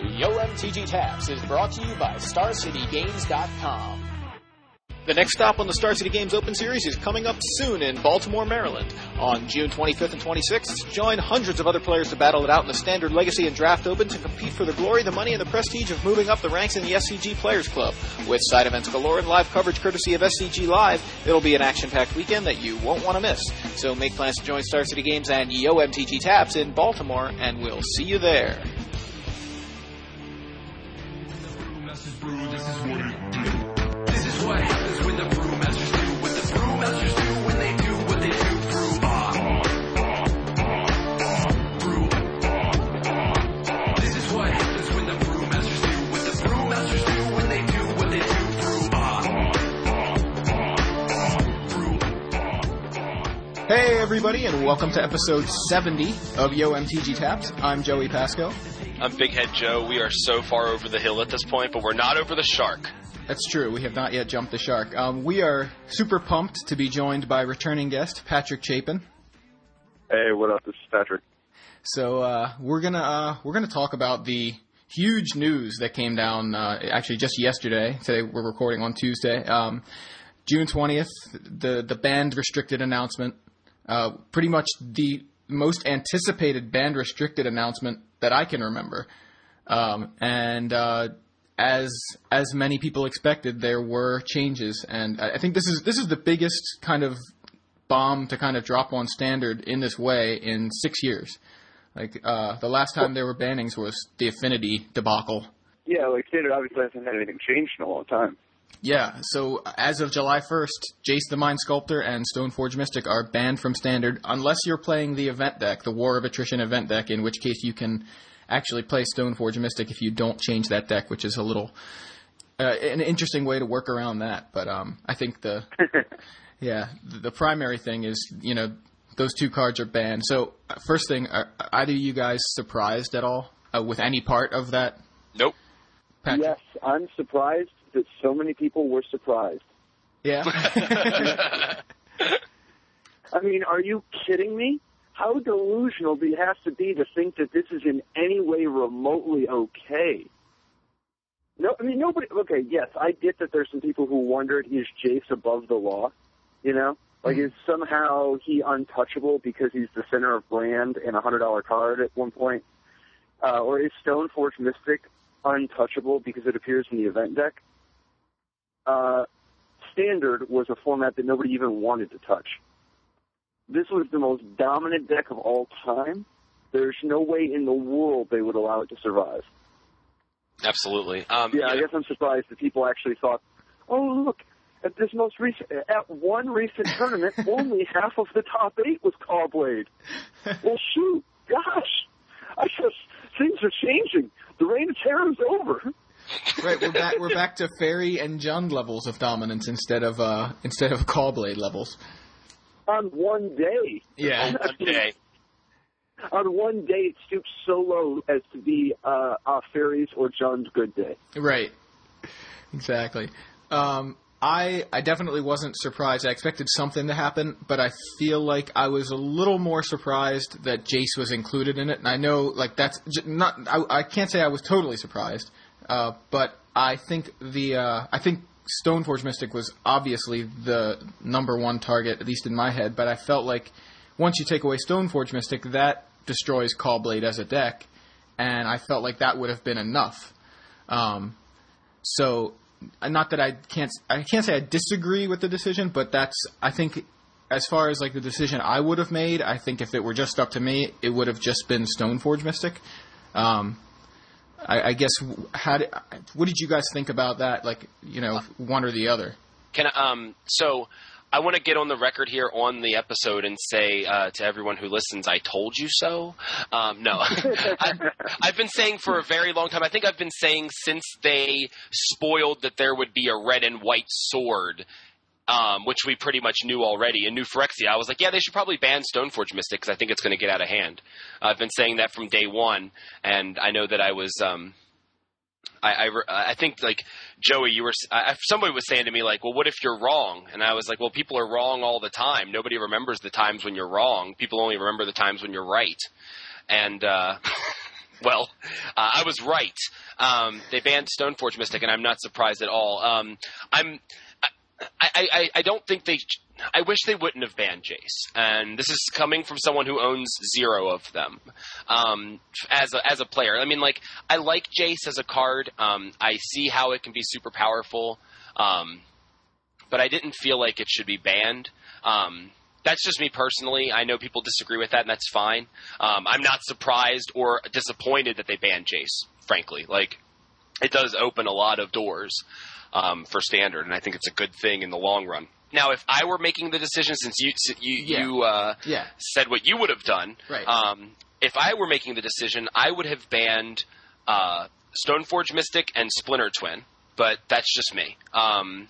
Yo MTG Taps is brought to you by StarCityGames.com. The next stop on the Star City Games Open Series is coming up soon in Baltimore, Maryland. On June 25th and 26th, join hundreds of other players to battle it out in the Standard Legacy and Draft Opens and compete for the glory, the money, and the prestige of moving up the ranks in the SCG Players Club. With side events galore and live coverage courtesy of SCG Live, it'll be an action-packed weekend that you won't want to miss. So make plans to join Star City Games and Yo MTG Taps in Baltimore, and we'll see you there. Everybody, and welcome to episode 70 of Yo MTG Taps. I'm Joey Pasco. I'm Big Head Joe. We are so far over the hill at this point, but we're not over the shark. That's true. We have not yet jumped the shark. Um, we are super pumped to be joined by returning guest Patrick Chapin. Hey, what up? This is Patrick. So uh, we're gonna uh, we're gonna talk about the huge news that came down uh, actually just yesterday. Today we're recording on Tuesday, um, June twentieth. The the banned restricted announcement. Uh, pretty much the most anticipated banned restricted announcement that I can remember. Um, and uh, as as many people expected, there were changes, and I think this is this is the biggest kind of bomb to kind of drop on standard in this way in six years. Like uh, the last time there were bannings was the Affinity debacle. Yeah, like Standard obviously hasn't had anything changed in a long time. Yeah, so as of July 1st, Jace the Mind Sculptor and Stoneforge Mystic are banned from Standard unless you're playing the event deck, the War of Attrition event deck, in which case you can actually play Stoneforge Mystic if you don't change that deck, which is a little uh, an interesting way to work around that. But um, I think the yeah the, the primary thing is you know those two cards are banned. So uh, first thing, are either of you guys surprised at all uh, with any part of that? Nope. Patrick? Yes, I'm surprised that so many people were surprised. Yeah. I mean, are you kidding me? How delusional do you have to be to think that this is in any way remotely okay? No, I mean nobody. Okay, yes, I get that there's some people who wondered is Jace above the law? You know, like is somehow he untouchable because he's the center of brand and a hundred dollar card at one point, uh, or is Stoneforge Mystic untouchable because it appears in the event deck? Uh, standard was a format that nobody even wanted to touch. This was the most dominant deck of all time. There's no way in the world they would allow it to survive. Absolutely. Um, Yeah, I guess I'm surprised that people actually thought, oh, look, at this most recent, at one recent tournament, only half of the top eight was Caw-Blade. well, shoot, gosh, I just, things are changing. The reign of terror is over. Right, we're back. We're back to fairy and Jund levels of dominance instead of uh, instead of Caw-Blade levels. On one day, Yeah, okay. on one day, it stoops so low as to be uh, uh, fairies or Jund's good day. right. Exactly. Um, I I definitely wasn't surprised. I expected something to happen, but I feel like I was a little more surprised that Jace was included in it. And I know, like that's j- not. I, I can't say I was totally surprised, uh, but I think the uh, I think Stoneforge Mystic was obviously the number one target, at least in my head. But I felt like once you take away Stoneforge Mystic, that destroys Caw-Blade as a deck, and I felt like that would have been enough. Um, so, not that I can't I can't say I disagree with the decision, but that's I think as far as like the decision I would have made, I think if it were just up to me, it would have just been Stoneforge Mystic. Um, I, I guess how did, what did you guys think about that? Like you know, one or the other. Can um, so I want to get on the record here on the episode and say uh, to everyone who listens, I told you so. Um, no, I, I've been saying for a very long time. I think I've been saying since they spoiled that there would be a red and white sword. Um, which we pretty much knew already in New Phyrexia. I was like, yeah, they should probably ban Stoneforge Mystic because I think it's going to get out of hand. I've been saying that from day one, and I know that I was um, I, I, I think like Joey, you were I, somebody was saying to me like, well, what if you're wrong? And I was like, well, people are wrong all the time. Nobody remembers the times when you're wrong. People only remember the times when you're right. And uh, Well, uh, I was right. Um, they banned Stoneforge Mystic, and I'm not surprised at all. Um, I'm. I, I, I- don't think they. I wish they wouldn't have banned Jace, and this is coming from someone who owns zero of them. Um, as a, as a player, I mean, like I like Jace as a card. Um, I see how it can be super powerful, um, but I didn't feel like it should be banned. Um, that's just me personally. I know people disagree with that, and that's fine. Um, I'm not surprised or disappointed that they banned Jace. Frankly, like it does open a lot of doors um, for standard, and I think it's a good thing in the long run. Now, if I were making the decision, since you you Yeah. you uh, Yeah. said what you would have done, Right. um, if I were making the decision, I would have banned uh, Stoneforge Mystic and Splinter Twin, but that's just me. Um,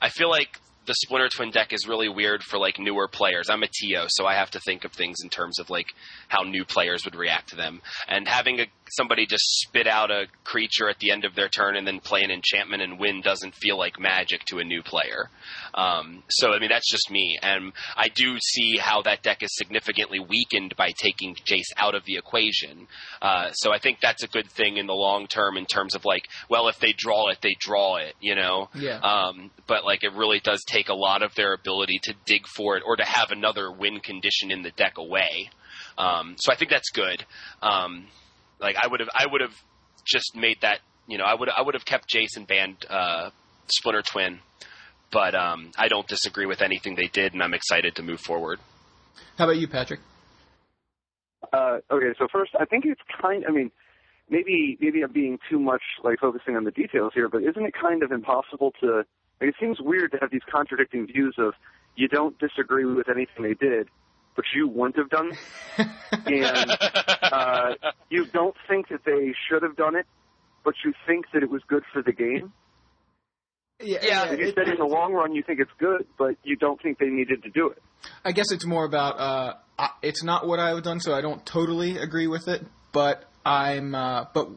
I feel like the Splinter Twin deck is really weird for like newer players. I'm a TO, so I have to think of things in terms of like how new players would react to them. And having a, somebody just spit out a creature at the end of their turn and then play an enchantment and win doesn't feel like magic to a new player. Um, so I mean that's just me, and I do see how that deck is significantly weakened by taking Jace out of the equation. Uh, so I think that's a good thing in the long term in terms of like, well, if they draw it, they draw it, you know. Yeah. Um, but like it really does take a lot of their ability to dig for it or to have another win condition in the deck away. Um, so I think that's good. Um, like I would have, I would have just made that. You know, I would, I would have kept Jace and banned uh, Splinter Twin, but um, I don't disagree with anything they did, and I'm excited to move forward. How about you, Patrick? Uh, okay, so first, I think it's kind. I mean, maybe maybe I'm being too much like focusing on the details here, but isn't it kind of impossible to? Like, it seems weird to have these contradicting views of you don't disagree with anything they did, but you wouldn't have done it, and uh, you don't think that they should have done it, but you think that it was good for the game. Yeah, Yeah, you it- said, in the long run, you think it's good, but you don't think they needed to do it. I guess it's more about uh, I- it's not what I would have done, so I don't totally agree with it. But I'm, uh, but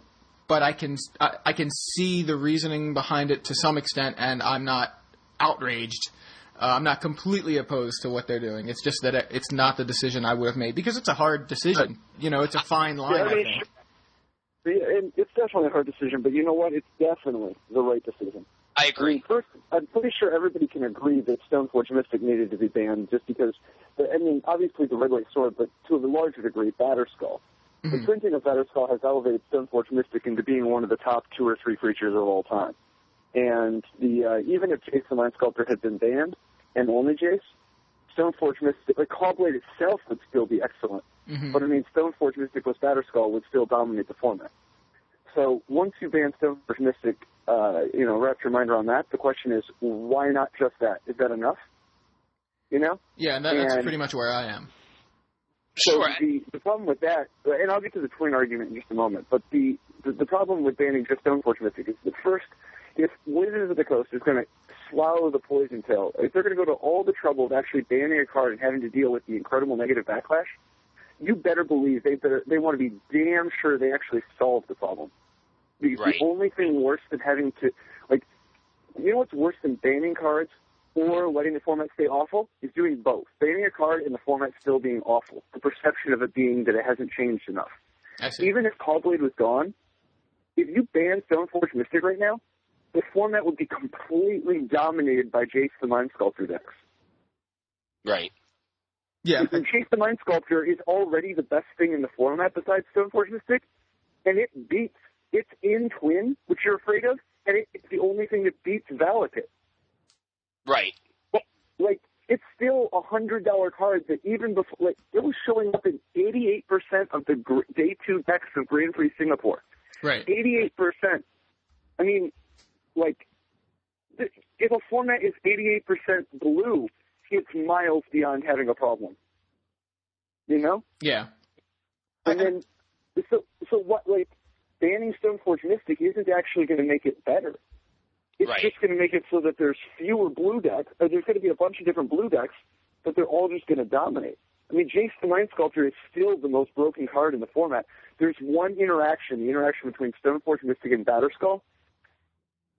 but I can I, I can see the reasoning behind it to some extent, and I'm not outraged. Uh, I'm not completely opposed to what they're doing. It's just that it, it's not the decision I would have made because it's a hard decision. You know, it's a fine line. Yeah, I I think. Yeah, and it's definitely a hard decision, but you know what? It's definitely the right decision. I I mean, agree. first, I'm pretty sure everybody can agree that Stoneforge Mystic needed to be banned just because, I mean, obviously the Red White Sword, but to a larger degree, Batterskull. The printing of Batterskull has elevated Stoneforge Mystic into being one of the top two or three creatures of all time. And the uh, even if Jace the Mind Sculptor had been banned, and only Jace, Stoneforge Mystic, like Caw-Blade itself would still be excellent. Mhm. But I mean, Stoneforge Mystic plus Batterskull would still dominate the format. So once you ban Stoneforge Mystic, uh, you know, wrap your mind around that. The question is, why not just that? Is that enough? You know? Yeah, and that, that's and- pretty much where I am. So Sure. the, the problem with that, and I'll get to the twin argument in just a moment, but the, the, the problem with banning just Stoneforge Mystic is that first, if Wizards of the Coast is going to swallow the poison pill, if they're going to go to all the trouble of actually banning a card and having to deal with the incredible negative backlash, you better believe they better they want to be damn sure they actually solve the problem. Because Right. the only thing worse than having to, like, you know what's worse than banning cards or letting the format stay awful is doing both. Banning a card and the format still being awful. The perception of it being that it hasn't changed enough. Even if Caw-Blade was gone, if you banned Stoneforge Mystic right now, the format would be completely dominated by Jace the Mind Sculptor decks. Right. Yeah, And Jace the Mind Sculptor is already the best thing in the format besides Stoneforge Mystic, and it beats, it's in Twin, which you're afraid of, and it, it's the only thing that beats Valakut. Right. like it's still a hundred dollar card that even before like it was showing up in eighty eight percent of the gr- day two decks of Grand Prix Singapore. right. Eighty eight percent. I mean, like if a format is eighty eight percent blue, it's miles beyond having a problem. You know, Yeah. and then so so what like banning Stoneforge Mystic isn't actually going to make it better. It's Right. just going to make it so that there's fewer blue decks, or there's going to be a bunch of different blue decks, but they're all just going to dominate. I mean, Jace the Mind Sculptor is still the most broken card in the format. There's one interaction, the interaction between Stoneforge Mystic and Batterskull,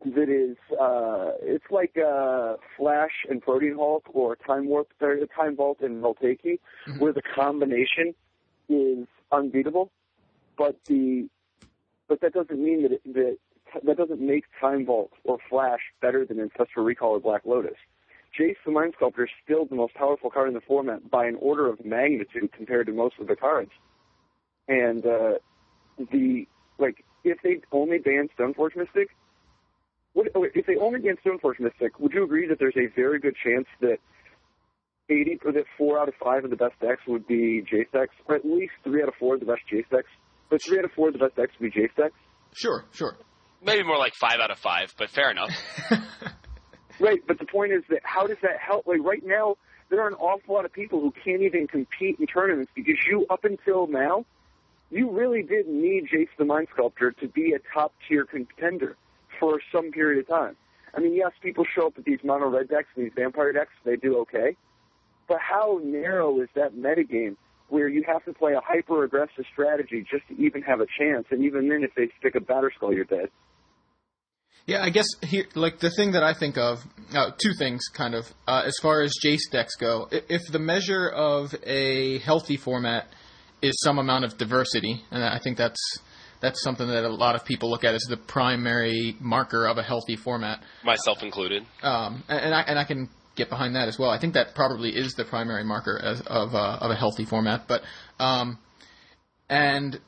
that is, uh, it's like uh, Flash and Protean Hulk, or Time Warp, or Time Vault and Voltaic Key, where the combination is unbeatable. But the but that doesn't mean that it, that that doesn't make Time Vault or Flash better than Ancestral Recall or Black Lotus. Jace the Mind Sculptor is still the most powerful card in the format by an order of magnitude compared to most of the cards. And uh, the like, if they only banned Stoneforge Mystic, would, oh, if they only banned Stoneforge Mystic, would you agree that there's a very good chance that 80 or that four out of five of the best decks would be Jace decks, or at least three out of four of the best Jace decks? But three out of four of the best decks would be Jace decks. Sure, sure. Maybe more like five out of five, but fair enough. Right, but the point is that how does that help? Like right now, there are an awful lot of people who can't even compete in tournaments because you, up until now, you really did need Jace the Mind Sculptor to be a top tier contender for some period of time. I mean, yes, people show up with these mono red decks, and these vampire decks, they do okay. But how narrow is that metagame where you have to play a hyper aggressive strategy just to even have a chance? And even then, if they stick a Batterskull, you're dead. Yeah, I guess here, like the thing that I think of, uh, two things kind of, uh, as far as Jace decks go. If the measure of a healthy format is some amount of diversity, and I think that's that's something that a lot of people look at as the primary marker of a healthy format. Myself included. Um, and, and I and I can get behind that as well. I think that probably is the primary marker as, of uh, of a healthy format. But um, and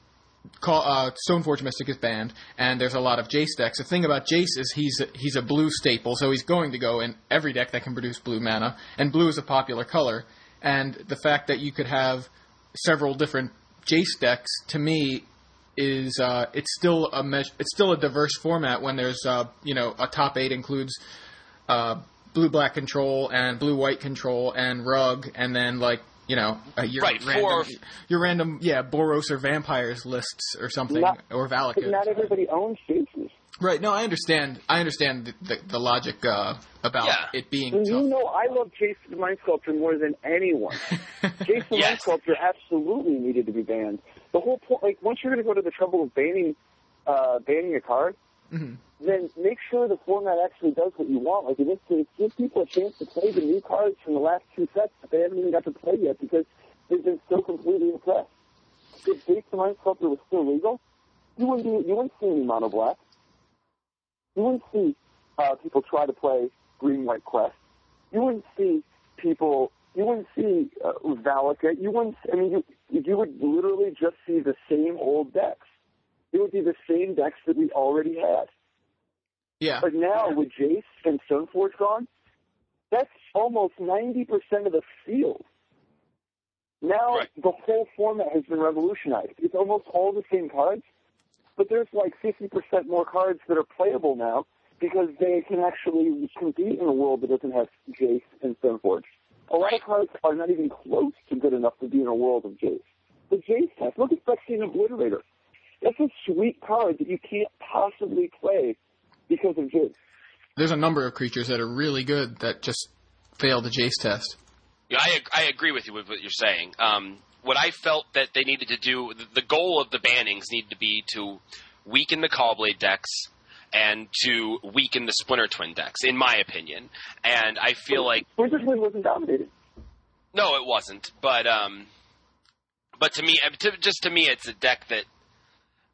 call, uh, Stoneforge Mystic is banned, and there's a lot of Jace decks. The thing about Jace is he's he's a blue staple, so he's going to go in every deck that can produce blue mana, and blue is a popular color. And the fact that you could have several different Jace decks, to me, is uh, it's still a it's still a diverse format when there's uh, you know a top eight includes uh, blue black control and blue white control and rug and then like you know uh, your Right, random four- your random yeah Boros or vampires lists or something Not- or But Valakut. not everybody owns Jaces. Right. No, I understand. I understand the, the, the logic uh, about Yeah. it being And you tough. know I love Jace the Mind Sculptor more than anyone. Jace the Mind Yes. Sculptor absolutely needed to be banned. The whole point, like, once you're going to go to the trouble of banning, uh, banning a card, Mhm. then make sure the format actually does what you want. Like, in this case, give people a chance to play the new cards from the last two sets that they haven't even got to play yet because they've been so completely impressed. If Jace the Mind Sculptor was still legal, you wouldn't be, you wouldn't see any mono black. You wouldn't see uh, people try to play green white quest. You wouldn't see people. You wouldn't see uh, Valakut. You wouldn't. I mean, you you would literally just see the same old decks. It would be the same decks that we already had. Yeah. But now with Jace and Stoneforge gone, that's almost ninety percent of the field. Now Right. the whole format has been revolutionized. It's almost all the same cards, but there's like fifty percent more cards that are playable now because they can actually compete in a world that doesn't have Jace and Stoneforge. A lot of cards are not even close to good enough to be in a world of Jace. The Jace has look at Phyrexian Obliterator. That's a sweet card that you can't possibly play because of Jace. There's a number of creatures that are really good that just fail the Jace test. Yeah, I I agree with you with what you're saying. Um, what I felt that they needed to do, the- the goal of the bannings needed to be to weaken the Caw-Blade decks and to weaken the Splinter Twin decks, in my opinion. And I feel like Splinter Twin wasn't dominated. no, it wasn't. But um, but to me, uh, to, just to me, it's a deck that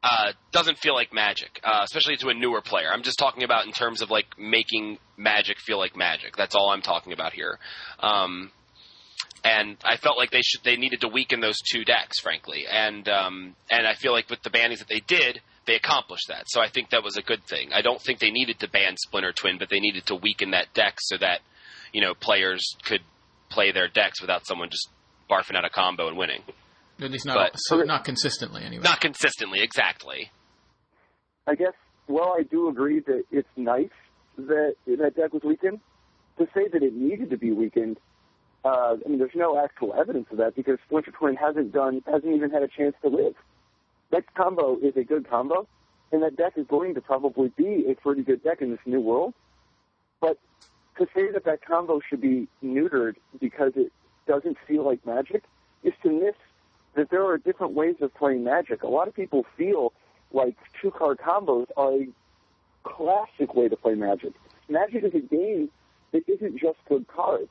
uh, doesn't feel like Magic, uh, especially to a newer player. I'm just talking about in terms of like making Magic feel like Magic. That's all I'm talking about here. Um, and I felt like they should they needed to weaken those two decks, frankly. And um, and I feel like with the bannings that they did, they accomplished that. So I think that was a good thing. I don't think they needed to ban Splinter Twin, but they needed to weaken that deck so that you know players could play their decks without someone just barfing out a combo and winning. At least not But- so not consistently anyway. Not consistently, exactly. I guess, well, I do agree that it's nice that that deck was weakened. To say that it needed to be weakened, uh, I mean, there's no actual evidence of that because Splinter Twin hasn't done, hasn't even had a chance to live. That combo is a good combo, and that deck is going to probably be a pretty good deck in this new world. But to say that that combo should be neutered because it doesn't feel like Magic is to miss that there are different ways of playing Magic. A lot of people feel like two card combos are a classic way to play Magic. Magic is a game that isn't just good cards.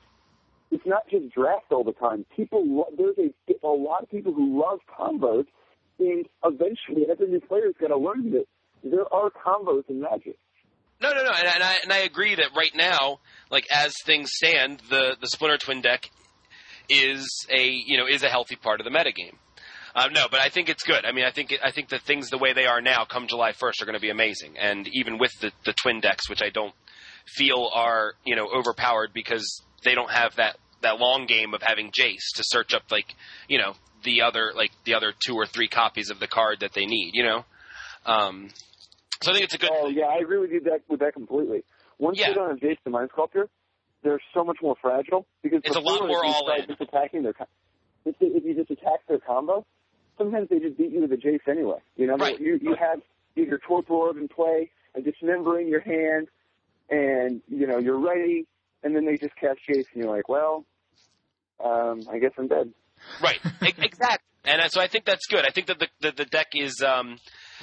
It's not just draft all the time. People, lo- there's a, a lot of people who love combos And eventually, every new player's got to learn that there are combos in Magic. No, no, no, and, and I and I agree that right now, like as things stand, the the Splinter Twin deck is a you know is a healthy part of the metagame. Um, no, but I think it's good. I mean, I think it, I think the things the way they are now, come July first, are going to be amazing. And even with the the twin decks, which I don't feel are you know overpowered because they don't have that that long game of having Jace to search up like you know the other like the other two or three copies of the card that they need. You know, um, so I think it's a good. Oh yeah, I agree with you that with that completely. Once Yeah. you get on a Jason Mind Sculptor, they're so much more fragile because It's a lot more all in. Just attacking their, if, they, if you just attack their combo, sometimes they just beat you with a Jace anyway. You know, Right. you you have your torpor in play, and dismembering your hand, and you know you're ready, and then they just cast Jace, and you're like, well, um, I guess I'm dead. Right, exactly. And so I think that's good. I think that the the, the deck is um,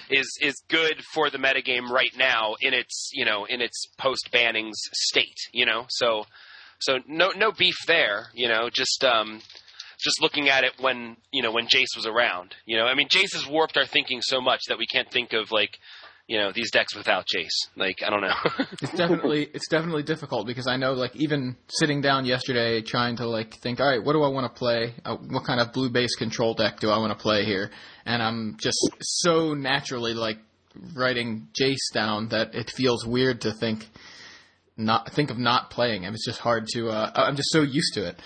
is is good for the metagame right now in its you know in its post bannings state. You know, so so no no beef there. You know, just um, just looking at it when you know when Jace was around. You know, I mean Jace has warped our thinking so much that we can't think of like you know these decks without Jace. Like I don't know. It's definitely it's definitely difficult because I know like even sitting down yesterday trying to like think all right what do I want to play? Uh, what kind of blue base control deck do I want to play here? And I'm just so naturally like writing Jace down that it feels weird to think not think of not playing him. It's just hard to uh, I'm just so used to it.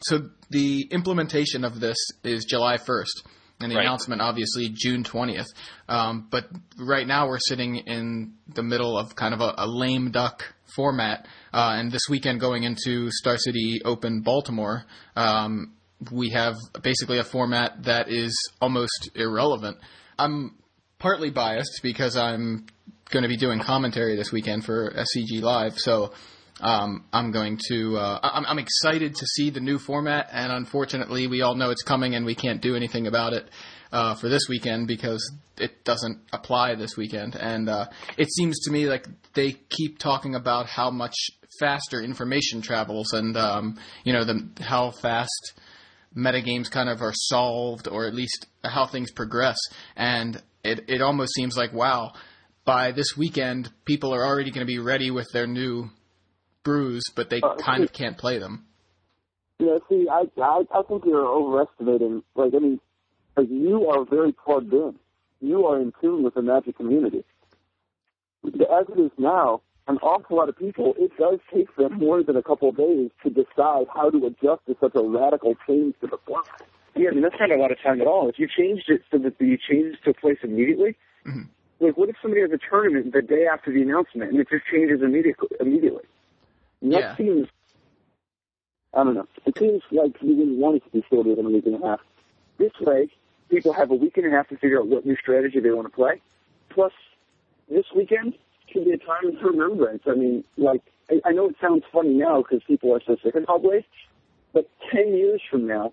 So the implementation of this is July 1st and the Right. announcement obviously June 20th um, but right now we're sitting in the middle of kind of a, a lame duck format. Uh, and this weekend going into Star City Open Baltimore um, we have basically a format that is almost irrelevant. I'm partly biased because I'm going to be doing commentary this weekend for SCG Live so um, I'm going to. Uh, I'm, I'm excited to see the new format, and unfortunately, we all know it's coming, and we can't do anything about it uh, for this weekend because it doesn't apply this weekend. And uh, it seems to me like they keep talking about how much faster information travels, and um, you know the how fast metagames kind of are solved, or at least how things progress. And it it almost seems like wow. By this weekend, people are already going to be ready with their new brews, but they Uh, kind of can't play them. Yeah, see, I, I I think you're overestimating. Like, I mean, like you are very plugged in. You are in tune with the Magic community. As it is now, an awful lot of people, it does take them more than a couple of days to decide how to adjust to such a radical change to the format. Yeah, I mean, that's not a lot of time at all. If you changed it so that the changes took place immediately, Mhm. like, what if somebody has a tournament the day after the announcement and it just changes immediately? Immediately. And that Yeah. seems I don't know. It seems like we didn't want it to be shorter than a week and a half. This way, people have a week and a half to figure out what new strategy they want to play. Plus, this weekend can be a time for remembrance. I mean, like, I, I know it sounds funny now because people are so sick of Hellblade, but 10 years from now,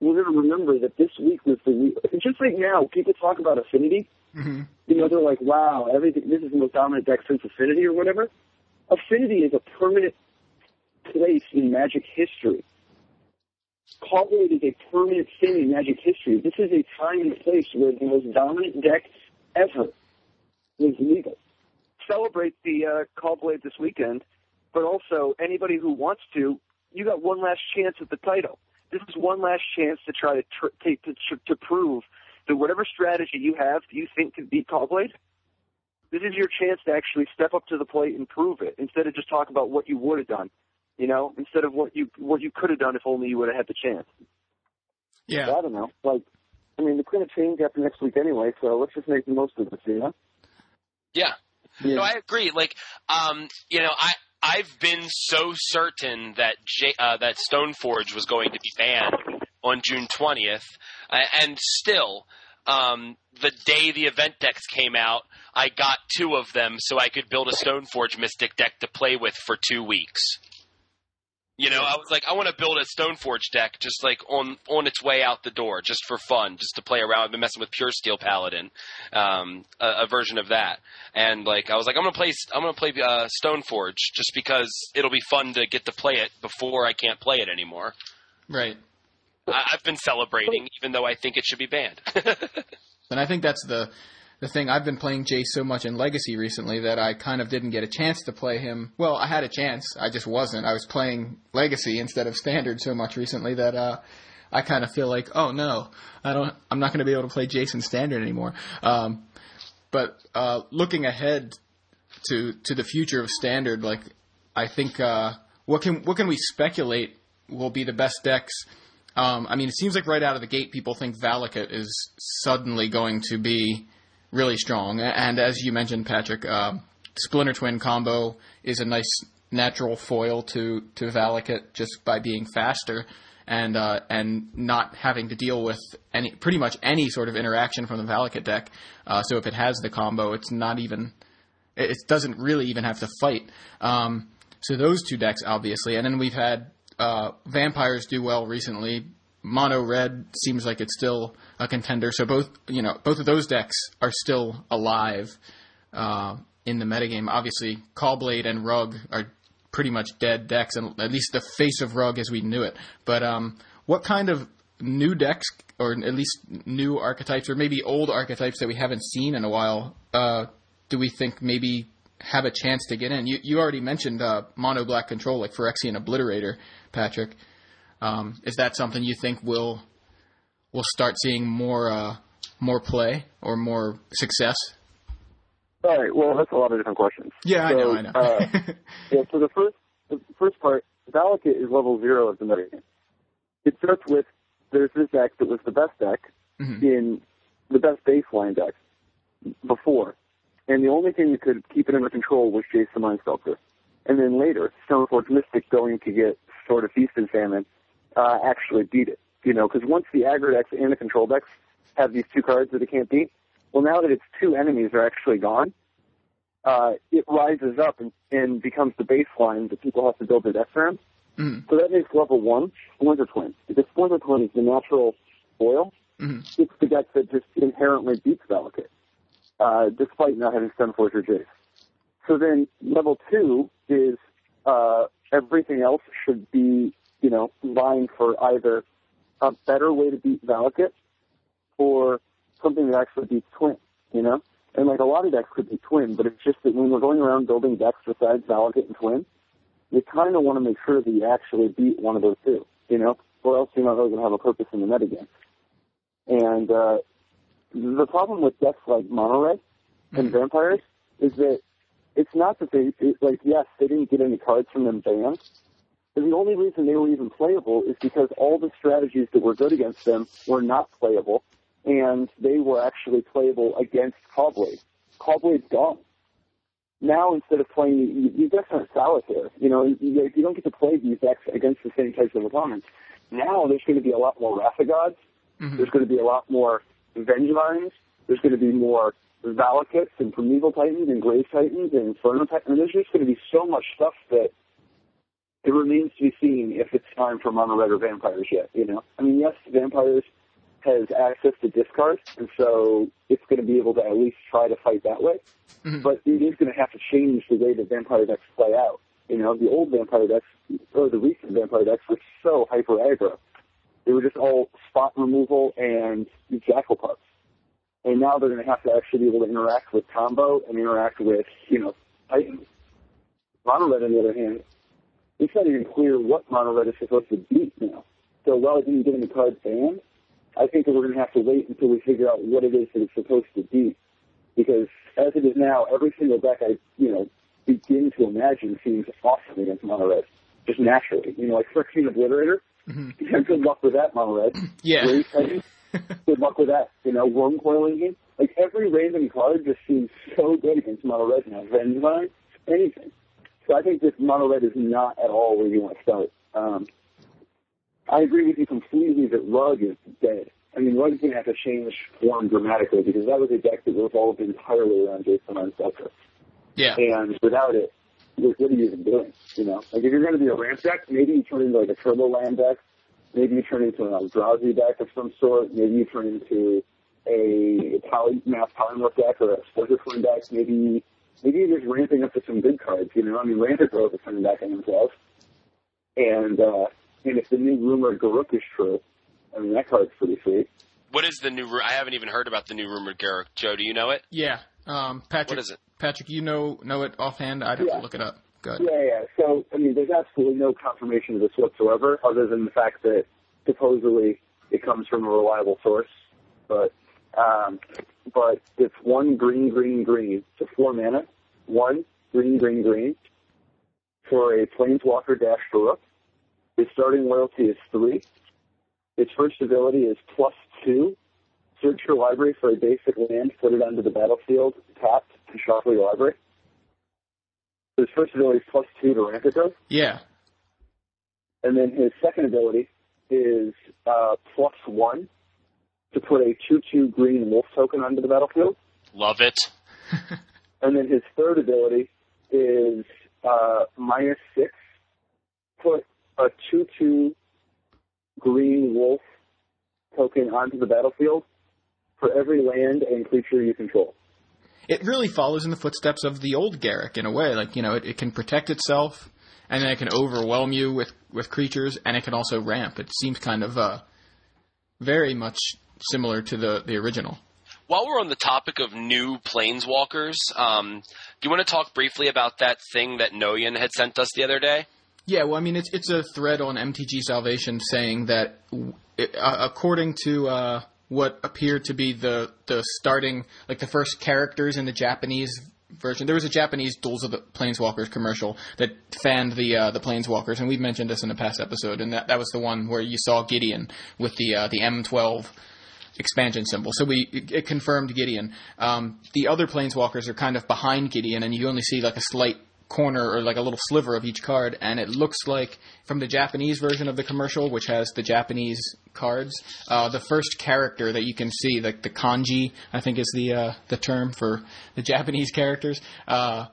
we're going to remember that this week was the week. Just like now, people talk about Affinity. Mm-hmm. You know, they're like, wow, everything, this is the most dominant deck since Affinity or whatever. Affinity is a permanent place in Magic history. Caw-Blade is a permanent thing in Magic history. This is a time and place where the most dominant deck ever was legal. Celebrate the uh, Caw-Blade this weekend, but also anybody who wants to, you got one last chance at the title. This is one last chance to try to tr- take to, to prove that whatever strategy you have, you think can beat Callblade. This is your chance to actually step up to the plate and prove it, instead of just talk about what you would have done. You know, instead of what you what you could have done if only you would have had the chance. Yeah. I don't know. Like, I mean, it's going to change after next week anyway, so let's just make the most of it. You know? yeah. Yeah. No, I agree. Like, um, you know, I I've been so certain that J, uh, that Stoneforge was going to be banned on June twentieth, uh, and still, um, the day the event decks came out, I got two of them so I could build a Stoneforge Mystic deck to play with for two weeks. You know, I was like, I want to build a Stoneforge deck just like on on its way out the door, just for fun, just to play around. I've been messing with Puresteel Paladin, um, a, a version of that, and like I was like, I'm gonna play, I'm gonna play uh, Stoneforge just because it'll be fun to get to play it before I can't play it anymore. Right. I, I've been celebrating, even though I think it should be banned. And I think that's the the thing. I've been playing Jay so much in Legacy recently that I kind of didn't get a chance to play him. Well, I had a chance, I just wasn't. I was playing Legacy instead of Standard so much recently that uh, I kind of feel like, oh no, I don't. I'm not going to be able to play Jace in Standard anymore. Um, but uh, looking ahead to to the future of Standard, like I think uh, what can what can we speculate will be the best decks? Um, I mean, it seems like right out of the gate, people think Valakut is suddenly going to be really strong. And as you mentioned, Patrick, uh, Splinter Twin combo is a nice natural foil to to Valakut just by being faster and uh, and not having to deal with any pretty much any sort of interaction from the Valakut deck. Uh, so if it has the combo, it's not even it doesn't really even have to fight. Um, so those two decks, obviously, and then we've had uh, vampires do well recently. Mono red seems like it's still a contender. So both you know both of those decks are still alive uh, in the metagame. Obviously, Caw-Blade and Rug are pretty much dead decks, and at least the face of Rug as we knew it. But um, what kind of new decks, or at least new archetypes, or maybe old archetypes that we haven't seen in a while, uh, do we think maybe have a chance to get in? You you already mentioned uh, mono black control like Phyrexian Obliterator, Patrick. Um, is that something you think will will start seeing more uh, more play or more success? All right. Well, that's a lot of different questions. Yeah, I know, I know. uh, yeah. So the first the first part, Valakut is level zero of the metagame. It starts with there's this deck that was the best deck Mhm. in the best baseline deck before, and the only thing that could keep it under control was the Mind Sculptor. And then later, Stoneforge Mystic going to get sort of feast and famine uh, actually beat it. You know, because once the aggro decks and the control decks have these two cards that it can't beat, well, now that its two enemies are actually gone, uh, it rises up and, and becomes the baseline that people have to build their decks around. Mhm. So that makes level one Splinter Twin. Because Splinter Twin is the natural foil. Mhm. It's the deck that just inherently beats Valakut, uh, despite not having Stoneforge or Jace. So then level two is uh, everything else should be, you know, vying for either a better way to beat Valakut or something that actually beats Twin, you know? And like a lot of decks could be Twin, but it's just that when we're going around building decks besides Valakut and Twin, you kind of want to make sure that you actually beat one of those two, you know? Or else you're not really going to have a purpose in the metagame. And uh, the problem with decks like Mono Red and Vampires is that it's not that they, it, like, yes, they didn't get any cards from them banned, but the only reason they were even playable is because all the strategies that were good against them were not playable, and they were actually playable against Caw-Blade. Caw-Blade's gone. Now, instead of playing, you- these decks aren't solitaire. You know, you, you don't get to play these decks against the same types of opponents. Now, there's going to be a lot more Wrath of Gods. Mhm. There's going to be a lot more Vengevines. There's going to be more Valakuts and Primeval Titans and Grave Titans and Inferno Titans. There's just going to be so much stuff that it remains to be seen if it's time for Mono Red or Vampires yet, you know? I mean, yes, Vampires has access to discard, and so it's going to be able to at least try to fight that way. Mhm. But it is going to have to change the way that Vampire decks play out. You know, the old Vampire decks, or the recent Vampire decks, were so hyper aggro. They were just all spot removal and jackal pups. And now they're going to have to actually be able to interact with combo and interact with, you know, Titans. Mono on the other hand, it's not even clear what Mono is supposed to beat now. So while it didn't get any cards banned, I think that we're going to have to wait until we figure out what it is that it's supposed to beat. Because as it is now, every single deck I, you know, begin to imagine seems awesome against Mono Just naturally. You know, like Phyrexian Obliterator. Mhm. Yeah, good luck with that, Mono Red. Yeah. Good luck with that. You know, Wurmcoil Engine. Like every random card just seems so good against Mono Red now. Vengevine, anything. So I think this Mono Red is not at all where you want to start. Um, I agree with you completely that Rug is dead. I mean, Rug's going to have to change form dramatically because that was a deck that revolved entirely around Jason and. Yeah. And without it, what what are you even doing? You know, like if you're going to be a ramp deck, maybe you turn into like a turbo land deck. Maybe you turn into a drowsy deck of some sort. Maybe you turn into a poly, mass polymorph deck or a splinter twin deck. Maybe maybe you're just ramping up to some good cards. You know, I mean, Rampant Growth is coming back in himself. And uh, and if the new rumored Garruk is true, I mean that card's pretty sweet. What is the new? ru- I haven't even heard about the new rumored Garruk. Joe, do you know it? Yeah. Um, Patrick. What is it? Patrick, you know know it offhand. I'd have Yeah. to look it up. Good. Yeah, yeah. So, I mean, there's absolutely no confirmation of this whatsoever, other than the fact that supposedly it comes from a reliable source. But, um, but it's one green, green, green. So four mana. One green, green, green for a Planeswalker Dash Garruk. Its starting loyalty is three. Its first ability is plus two. Search your library for a basic land, put it onto the battlefield, tapped, and shuffle your library. His first ability is plus two to ramp it does, Yeah. and then his second ability is uh, plus one to put a two-two green wolf token onto the battlefield, Love it. and then his third ability is uh, minus six, put a two-two green wolf token onto the battlefield for every land and creature you control. It really follows in the footsteps of the old Garruk in a way. Like you know, it, it can protect itself, and then it can overwhelm you with with creatures, and it can also ramp. It seems kind of uh, very much similar to the the original. While we're on the topic of new planeswalkers, um, do you want to talk briefly about that thing that Noyan had sent us the other day? Yeah, well, I mean, it's it's a thread on MTG Salvation saying that, it, uh, according to uh, what appeared to be the the starting, like the first characters in the Japanese version, there was a Japanese Duels of the Planeswalkers commercial that fanned the uh, the Planeswalkers, and we've mentioned this in a past episode, and that that was the one where you saw Gideon with the uh, the M12 expansion symbol. So we it, confirmed Gideon. Um, the other planeswalkers are kind of behind Gideon, and you only see like a slight corner or like a little sliver of each card. And it looks like from the Japanese version of the commercial, which has the Japanese cards, uh, the first character that you can see, like the kanji, I think is the uh, the term for the Japanese characters. Uh,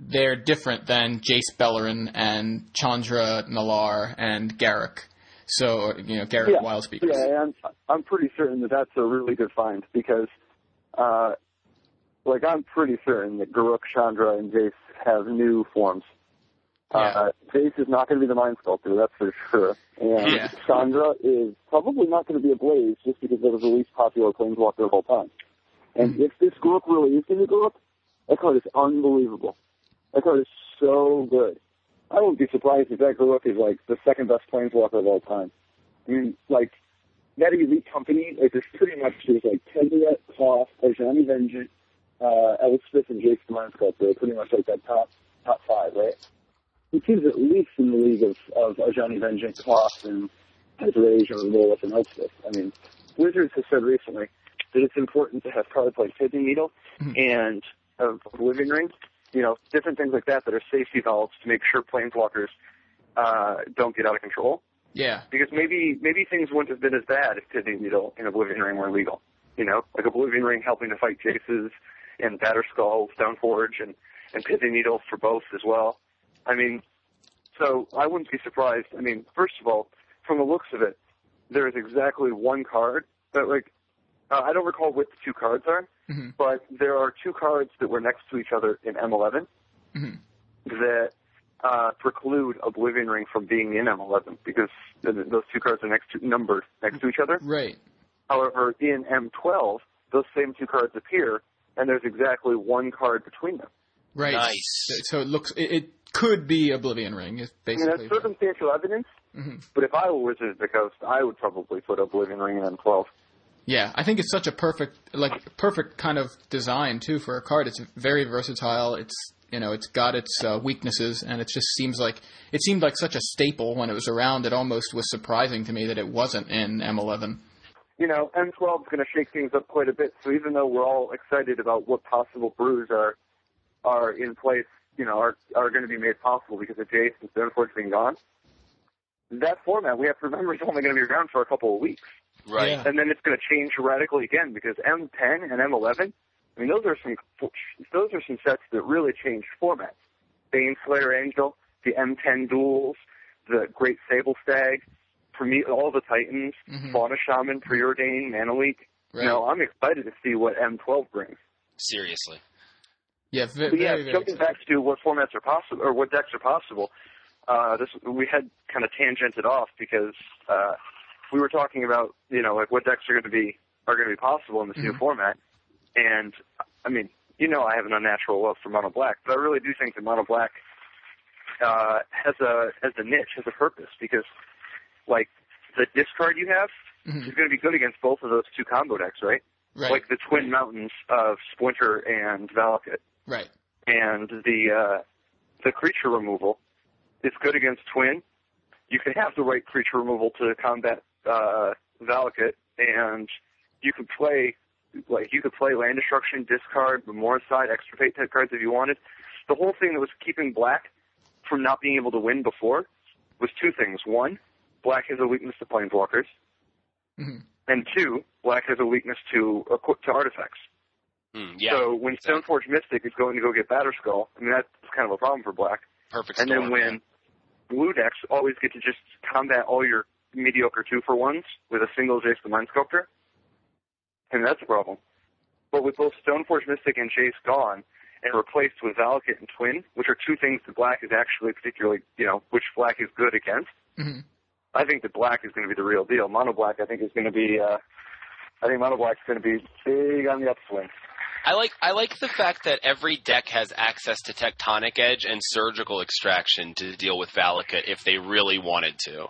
they're different than Jace Beleren and Chandra Nalaar and Garruk. So you know Garruk Yeah. Wildspeakers. Yeah, I'm I'm pretty certain that that's a really good find because, uh, like I'm pretty certain that Garruk, Chandra, and Jace have new forms. Uh, Jace is not going to be the Mind Sculptor, that's for sure. And Yeah. Chandra is probably not going to be Ablaze just because it was the least popular Planeswalker of all time. And if this Garruk really is going to go up, that card is unbelievable. That card is so good. I wouldn't be surprised if that Garruk is like the second best Planeswalker of all time. I mean, like, that elite company, like, there's pretty much, there's like Tezzeret, Koth, Ajani Vengeance, uh, Alex Smith, and Jason Mindsculpt. They're pretty much like that top, top five, right? He seems at least in the league of, of Ajani Vengeance, Koth, and Tezzeret, or Lilith, and Elspeth. I mean, Wizards has said recently that it's important to have cards like Pithing Needle and uh, Oblivion Ring, you know, different things like that that are safety valves to make sure planeswalkers uh, don't get out of control Yeah. because maybe maybe things wouldn't have been as bad if Pithing Needle and Oblivion Ring were legal. You know, like Oblivion Ring helping to fight Jaces and Batterskull, Stoneforge, and and Pithing Needle for both as well. I mean, so I wouldn't be surprised. I mean, first of all, from the looks of it, there is exactly one card that like uh, I don't recall what the two cards are, Mhm. but there are two cards that were next to each other in M11 Mhm. that uh, preclude Oblivion Ring from being in M11 because th- th- those two cards are next to numbered next to each other. Right. However, in M12, those same two cards appear, and there's exactly one card between them. Right. Nice. So it looks it, it could be Oblivion Ring. Is I mean, basically. that's circumstantial evidence, Mhm. but if I were Wizards of the Coast, I would probably put Oblivion Ring in M12. Yeah, I think it's such a perfect like perfect kind of design too for a card. It's very versatile. It's you know it's got its uh, weaknesses, and it just seems like it seemed like such a staple when it was around. It almost was surprising to me that it wasn't in M11. You know, M12 is going to shake things up quite a bit. So even though we're all excited about what possible brews are are in place, you know, are are going to be made possible because of Jace and Stoneforge being gone, that format we have to remember is only going to be around for a couple of weeks, Right. Yeah. and then it's going to change radically again because M10 and M11. I mean, those are some those are some sets that really changed formats. Bane Slayer Angel, the M10 duels, the Great Sable Stag, for me, all the Titans, Mhm. Fauna Shaman, Preordain, Mana Leak. Right. You know, I'm excited to see what M12 brings. Seriously. Yeah. Ve- But yeah, very, very jumping exciting. back to what formats are possible or what decks are possible, uh, this we had kind of tangented off because uh, we were talking about, you know, like what decks are going to be are going to be possible in this new Mhm. format, and I mean, you know, I have an unnatural love for mono black, but I really do think that mono black uh, has a has a niche, has a purpose, because like the discard you have Mhm. is going to be good against both of those two combo decks, right? Right. Like the twin mountains of Splinter and Valakut right. and the uh, the creature removal is good against Twin. You can have the right creature removal to combat uh, Valakut, and you could play like you could play land destruction, discard, Memoricide, extirpate type cards if you wanted. The whole thing that was keeping Black from not being able to win before was two things. One, Black has a weakness to planeswalkers, Mhm. and two, Black has a weakness to to artifacts. Mm, yeah, So when exactly. Stoneforge Mystic is going to go get Batterskull, I mean that's kind of a problem for Black. perfect. And then storm, when blue decks always get to just combat all your mediocre two for ones with a single Jace the Mind Sculptor, and that's a problem. But with both Stoneforge Mystic and Jace gone, and replaced with Valakut and Twin, which are two things that Black is actually particularly, you know, which Black is good against, Mhm. I think that Black is going to be the real deal. Mono Black, I think, is going to be, uh, I think Mono Black is going to be big on the upswing. I like I like the fact that every deck has access to Tectonic Edge and Surgical Extraction to deal with Valakut if they really wanted to.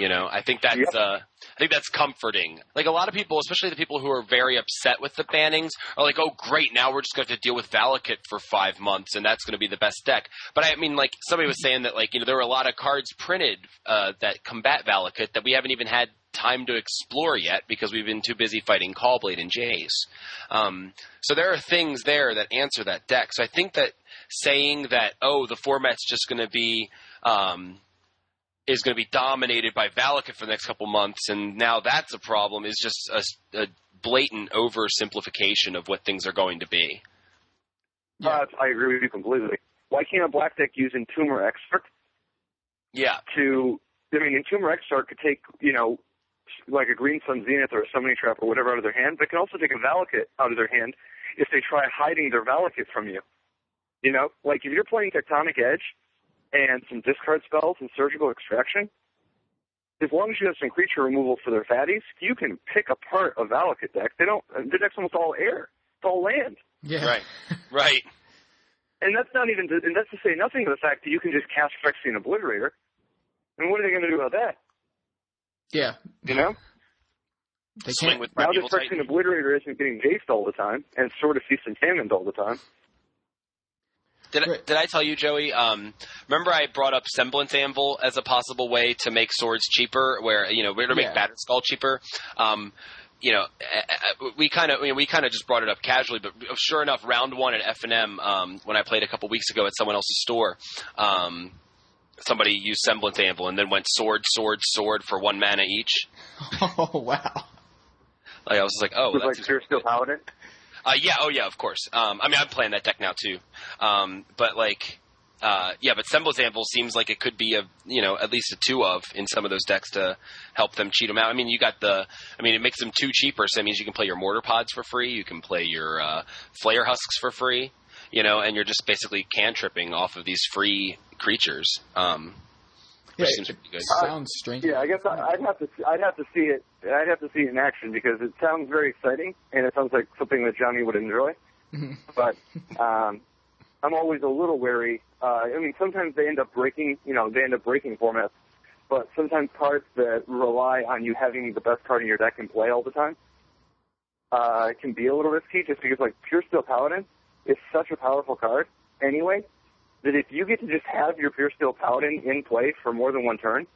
You know, I think that's Yep. uh, I think that's comforting. Like a lot of people, especially the people who are very upset with the bannings, are like, "Oh, great! Now we're just going to deal with Valakut for five months, and that's going to be the best deck." But I mean, like somebody was saying that, like you know, there were a lot of cards printed uh, that combat Valakut that we haven't even had time to explore yet because we've been too busy fighting Caw-Blade and Jace. Um, so there are things there that answer that deck. So I think that saying that oh the format's just going to be um, is going to be dominated by Valakut for the next couple months, and now that's a problem is just a, a blatant oversimplification of what things are going to be. Yeah. Uh, I agree with you completely. Why can't a black deck use Entomber Exarch Yeah, to, I mean, Entomber Exarch could take, you know, like a Green Sun Zenith or a Summoning Trap or whatever out of their hand, but can also take a Valakut out of their hand if they try hiding their Valakut from you. You know, like if you're playing Tectonic Edge and some discard spells and Surgical Extraction, as long as you have some creature removal for their fatties, you can pick apart a Valakut deck. They don't, the deck's almost all air. It's all land. Yeah. right, right. And that's not even, to, and that's to say nothing of the fact that you can just cast Phyrexian Obliterator. And what are they going to do about that? Yeah. You know? They can't. with Now Primeval that Phyrexian Obliterator isn't getting jaced all the time, and Sword of Feast and Famine all the time. Did I, did I tell you, Joey? Um, remember I brought up Semblance Anvil as a possible way to make swords cheaper, where you know, where to make Yeah. Batterskull cheaper. Um, you know, we kind of I mean, we kind of just brought it up casually, but sure enough, round one at F and M um, when I played a couple weeks ago at someone else's store. Um, Somebody used Semblance Anvil and then went sword, sword, sword for one mana each. Oh wow. Like I was just like, oh, With that's like Puresteel Paladin. Uh, yeah, oh yeah, of course. Um, I mean, I'm playing that deck now too. Um, but like, uh, yeah, but Semblance Anvil seems like it could be a, you know, at least a two of in some of those decks to help them cheat them out. I mean, you got the, I mean, it makes them two cheaper, so that means you can play your Mortar Pods for free, you can play your uh, Flayer Husks for free, you know, and you're just basically cantripping off of these free creatures. Um, Yeah, seems pretty good. sounds strange. Yeah, I guess I- I'd have to I'd have to see it I'd have to see it in action because it sounds very exciting and it sounds like something that Johnny would enjoy. But um, I'm always a little wary. Uh, I mean, sometimes they end up breaking you know they end up breaking formats, but sometimes cards that rely on you having the best card in your deck in play all the time uh, can be a little risky just because like Puresteel Paladin is such a powerful card anyway that if you get to just have your Puresteel Paladin in play for more than one turn,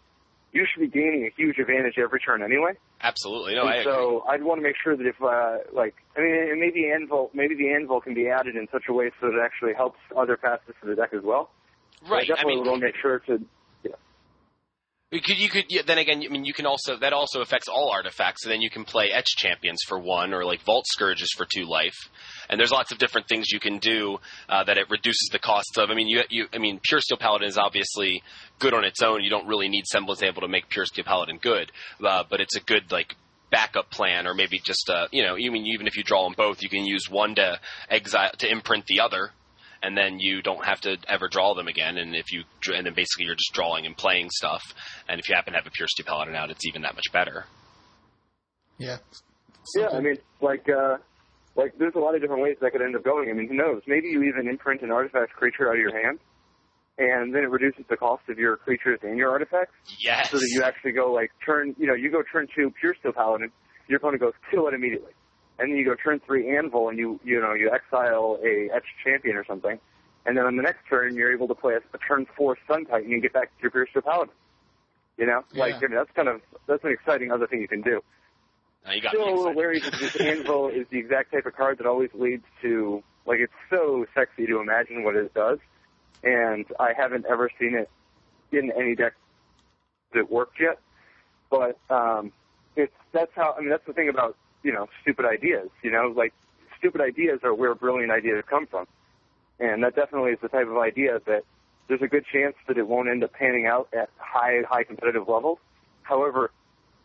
you should be gaining a huge advantage every turn anyway. Absolutely. No, I so I'd want to make sure that if, uh, like, I mean, maybe anvil, maybe the anvil can be added in such a way so that it actually helps other facets of the deck as well. I Right. I definitely mean, want to make sure to. You could, you could, yeah, then again, I mean, you can also, that also affects all artifacts, so then you can play Etched Champions for one, or like Vault Skirges for two life. And there's lots of different things you can do, uh, that it reduces the cost of. I mean, you, you, I mean, Puresteel Paladin is obviously good on its own. You don't really need Semblance Anvil to make Puresteel Paladin good, uh, but it's a good, like, backup plan, or maybe just, uh, you know, even, even if you draw them both, you can use one to exile, to imprint the other, and then you don't have to ever draw them again. And if you and then basically you're just drawing and playing stuff. And if you happen to have a puresteel paladin out, it's even that much better. Yeah. Yeah, I mean, like, uh, like there's a lot of different ways that could end up going. I mean, who knows? Maybe you even imprint an artifact creature out of your hand, and then it reduces the cost of your creatures and your artifacts, Yes. so that you actually go like turn, you know, you go turn two puresteel paladin, your opponent goes kill it immediately, and then you go turn three anvil, and you, you know, you exile a etched champion or something, and then on the next turn you're able to play a, a turn four sun titan and get back to your steel paladin. You know, like I mean, that's kind of that's an exciting other thing you can do Now you got still a little wary that this anvil is the exact type of card that always leads to like it's so sexy to imagine what it does, and I haven't ever seen it in any deck that worked yet. But um, it's that's how I mean that's the thing about you know stupid ideas. You know, like stupid ideas are where brilliant ideas come from, and that definitely is the type of idea that there's a good chance that it won't end up panning out at high high competitive levels. However,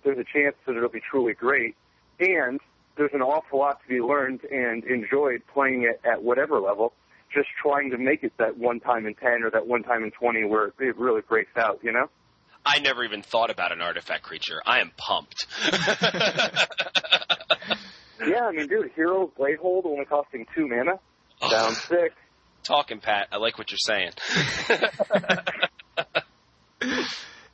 there's a chance that it'll be truly great, and there's an awful lot to be learned and enjoyed playing it at whatever level. Just trying to make it that one time in ten or that one time in twenty where it really breaks out. You know. I never even thought about an artifact creature. I am pumped. Yeah, I mean, dude, Hero Bladehold only costing two mana, down six. Talking, Pat. I like what you're saying.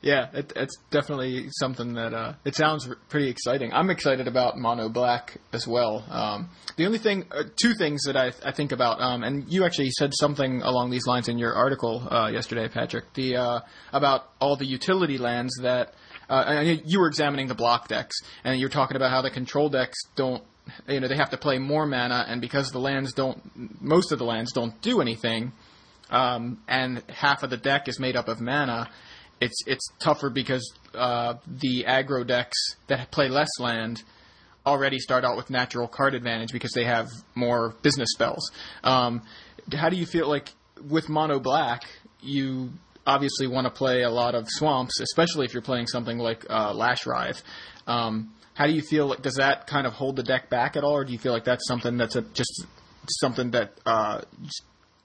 Yeah, it, it's definitely something that uh, it sounds pretty exciting. I'm excited about Mono Black as well. Um, the only thing, uh, two things that I, I think about, um, and you actually said something along these lines in your article uh, yesterday, Patrick, the uh, about all the utility lands that uh, you were examining the block decks, and you're talking about how the control decks don't. You know they have to play more mana, and because the lands don't, most of the lands don't do anything, um, and half of the deck is made up of mana, it's it's tougher because uh, the aggro decks that play less land already start out with natural card advantage because they have more business spells. Um, how do you feel like with mono black? You obviously want to play a lot of swamps, especially if you're playing something like uh, Lashwrithe. Um, how do you feel? Like, does that kind of hold the deck back at all, or do you feel like that's something that's a, just something that uh, just,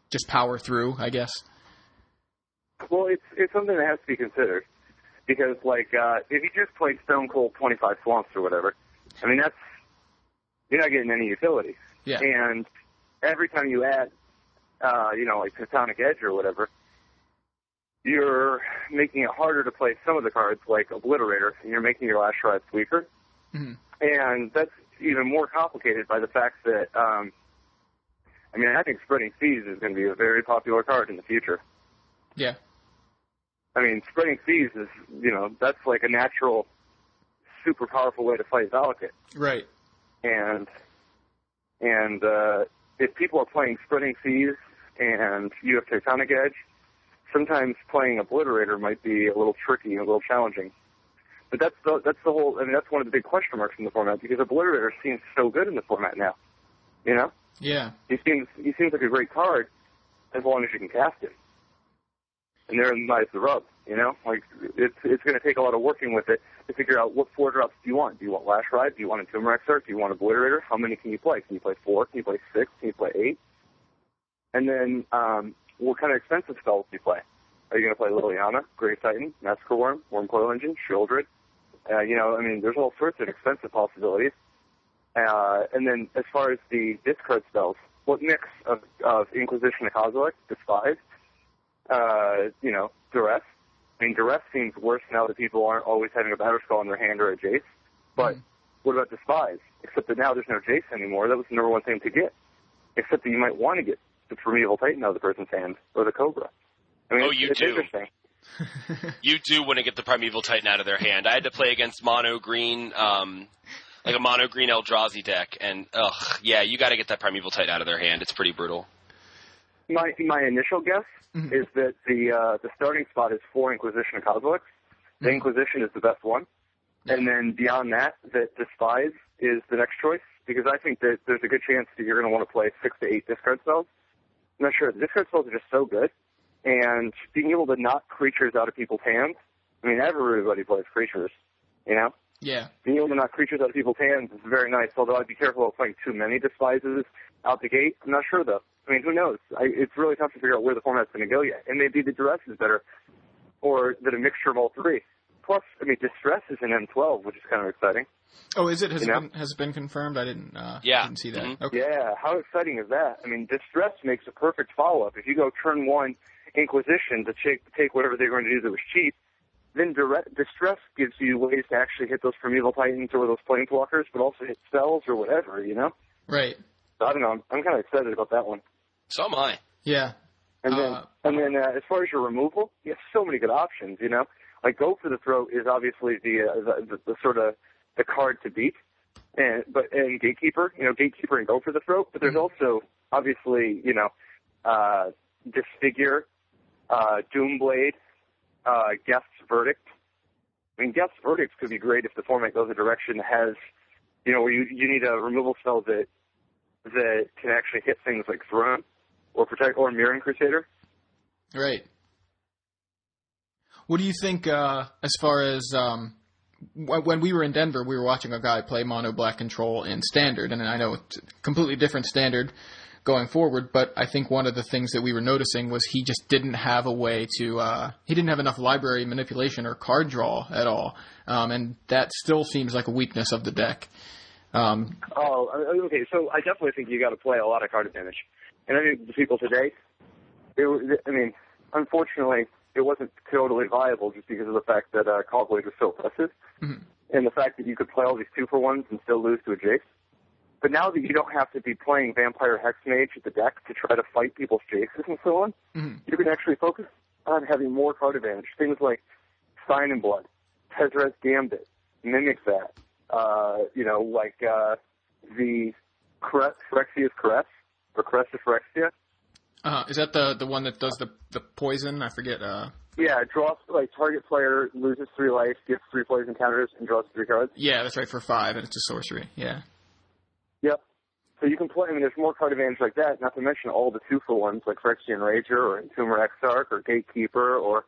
just power through? I guess. Well, it's it's something that has to be considered because, like, uh, if you just played Stone Cold 25 Swamps or whatever, I mean, that's you're not getting any utility. Yeah. And every time you add, uh, you know, like Tectonic Edge or whatever, you're making it harder to play some of the cards like Obliterator, and you're making your Lashwrithes weaker. Mhm. And that's even more complicated by the fact that, um, I mean, I think Spreading Seas is going to be a very popular card in the future. Yeah. I mean, spreading seas is, you know, that's like a natural, super powerful way to fight Valakut. Right. And, and, uh, if people are playing spreading seas and you have Tectonic Edge, sometimes playing Obliterator might be a little tricky and a little challenging. But that's the, that's the whole, I mean, that's one of the big question marks in the format because Obliterator seems so good in the format now. You know? Yeah. He seems, he seems like a great card as long as you can cast him. And therein lies the rub, you know? Like, it's, it's going to take a lot of working with it to figure out what four drops do you want. Do you want Lashwrithe? Do you want Entomb Exarch? Do you want Obliterator? How many can you play? Can you play four? Can you play six? Can you play eight? And then, um, what kind of expensive spells do you play? Are you going to play Liliana, Grave Titan, Massacre Wurm, Worm Coil Engine, Shieldred? Uh, you know, I mean, there's all sorts of expensive possibilities. Uh, and then as far as the discard spells, what mix of, of Inquisition of Kozilek, Despise, uh, you know, Duress? I mean, Duress seems worse now that people aren't always having a Batterskull in their hand or a Jace. But what about Despise? Except that now there's no Jace anymore. That was the number one thing to get. Except that you might want to get the Primeval Titan out of the person's hand or the Cobra. I mean, Oh, it's, you it's do. interesting. you do want to get the Primeval Titan out of their hand. I had to play against mono green, um, like a mono green Eldrazi deck, and ugh, yeah, you got to get that Primeval Titan out of their hand. It's pretty brutal. My my initial guess Mhm. is that the uh, the starting spot is four Inquisition of Kozilek. The Mhm. Inquisition is the best one, and then beyond that, that Despise is the next choice because I think that there's a good chance that you're going to want to play six to eight discard spells. I'm not sure. The discard spells are just so good, and being able to knock creatures out of people's hands. I mean, everybody plays creatures, you know. Yeah. Being able to knock creatures out of people's hands is very nice, although I'd be careful of playing too many despises out the gate. I'm not sure though. I mean, who knows? I, it's really tough to figure out where the format's going to go yet. And maybe the duress is better, or that a mixture of all three. Plus, I mean, distress is in M12, which is kind of exciting. Oh, is it? Has, it been, has it been confirmed? I didn't. Uh, Yeah. Didn't see that. Mhm. Okay. Yeah, how exciting is that? I mean, distress makes a perfect follow-up. If you go turn one Inquisition to take, take whatever they're going to do that was cheap, then direct, distress gives you ways to actually hit those primeval titans or those planeswalkers, but also hit spells or whatever, you know? Right. So I don't know. I'm, I'm kind of excited about that one. So am I. Yeah. And then, Uh, and then uh, as far as your removal, you have so many good options. You know, like go for the throat is obviously the uh, the, the, the sort of the card to beat, and but and gatekeeper, you know, gatekeeper and go for the throat. But there's also obviously you know, uh, disfigure, uh, doomblade, uh, Geth's verdict. I mean, Geth's verdict could be great if the format goes a direction that has, you know, where you you need a removal spell that that can actually hit things like Thrun or protect or Mirran crusader. Right. What do you think uh, as far as um, wh- when we were in Denver, we were watching a guy play mono black control in standard, and I know it's a completely different standard going forward, but I think one of the things that we were noticing was he just didn't have a way to uh, he didn't have enough library manipulation or card draw at all, um, and that still seems like a weakness of the deck. Um, Oh, uh, okay. So I definitely think you got to play a lot of card advantage, and I think the people today, it, was- I mean, unfortunately, it wasn't totally viable just because of the fact that uh, Caw was so oppressive, Mhm. and the fact that you could play all these two for ones and still lose to a Jace. But now that you don't have to be playing Vampire Hexmage at the deck to try to fight people's Jaces and so on, mhm. you can actually focus on having more card advantage. Things like Sign in Blood, Tezzeret's Gambit, mimic that. Uh, you know, like uh, the Cre- Phyrexia's Caress, of Phyrexia. uh, is that the the one that does the the poison? I forget. Uh, Yeah, draws, like, target player loses three life, gets three poison counters, and draws three cards. yeah, that's right for five, and it's a sorcery. Yeah. Yep. So you can play, I mean, there's more card advantage like that, not to mention all the two for ones like Phyrexian Rager or Entomber Exarch or Gatekeeper or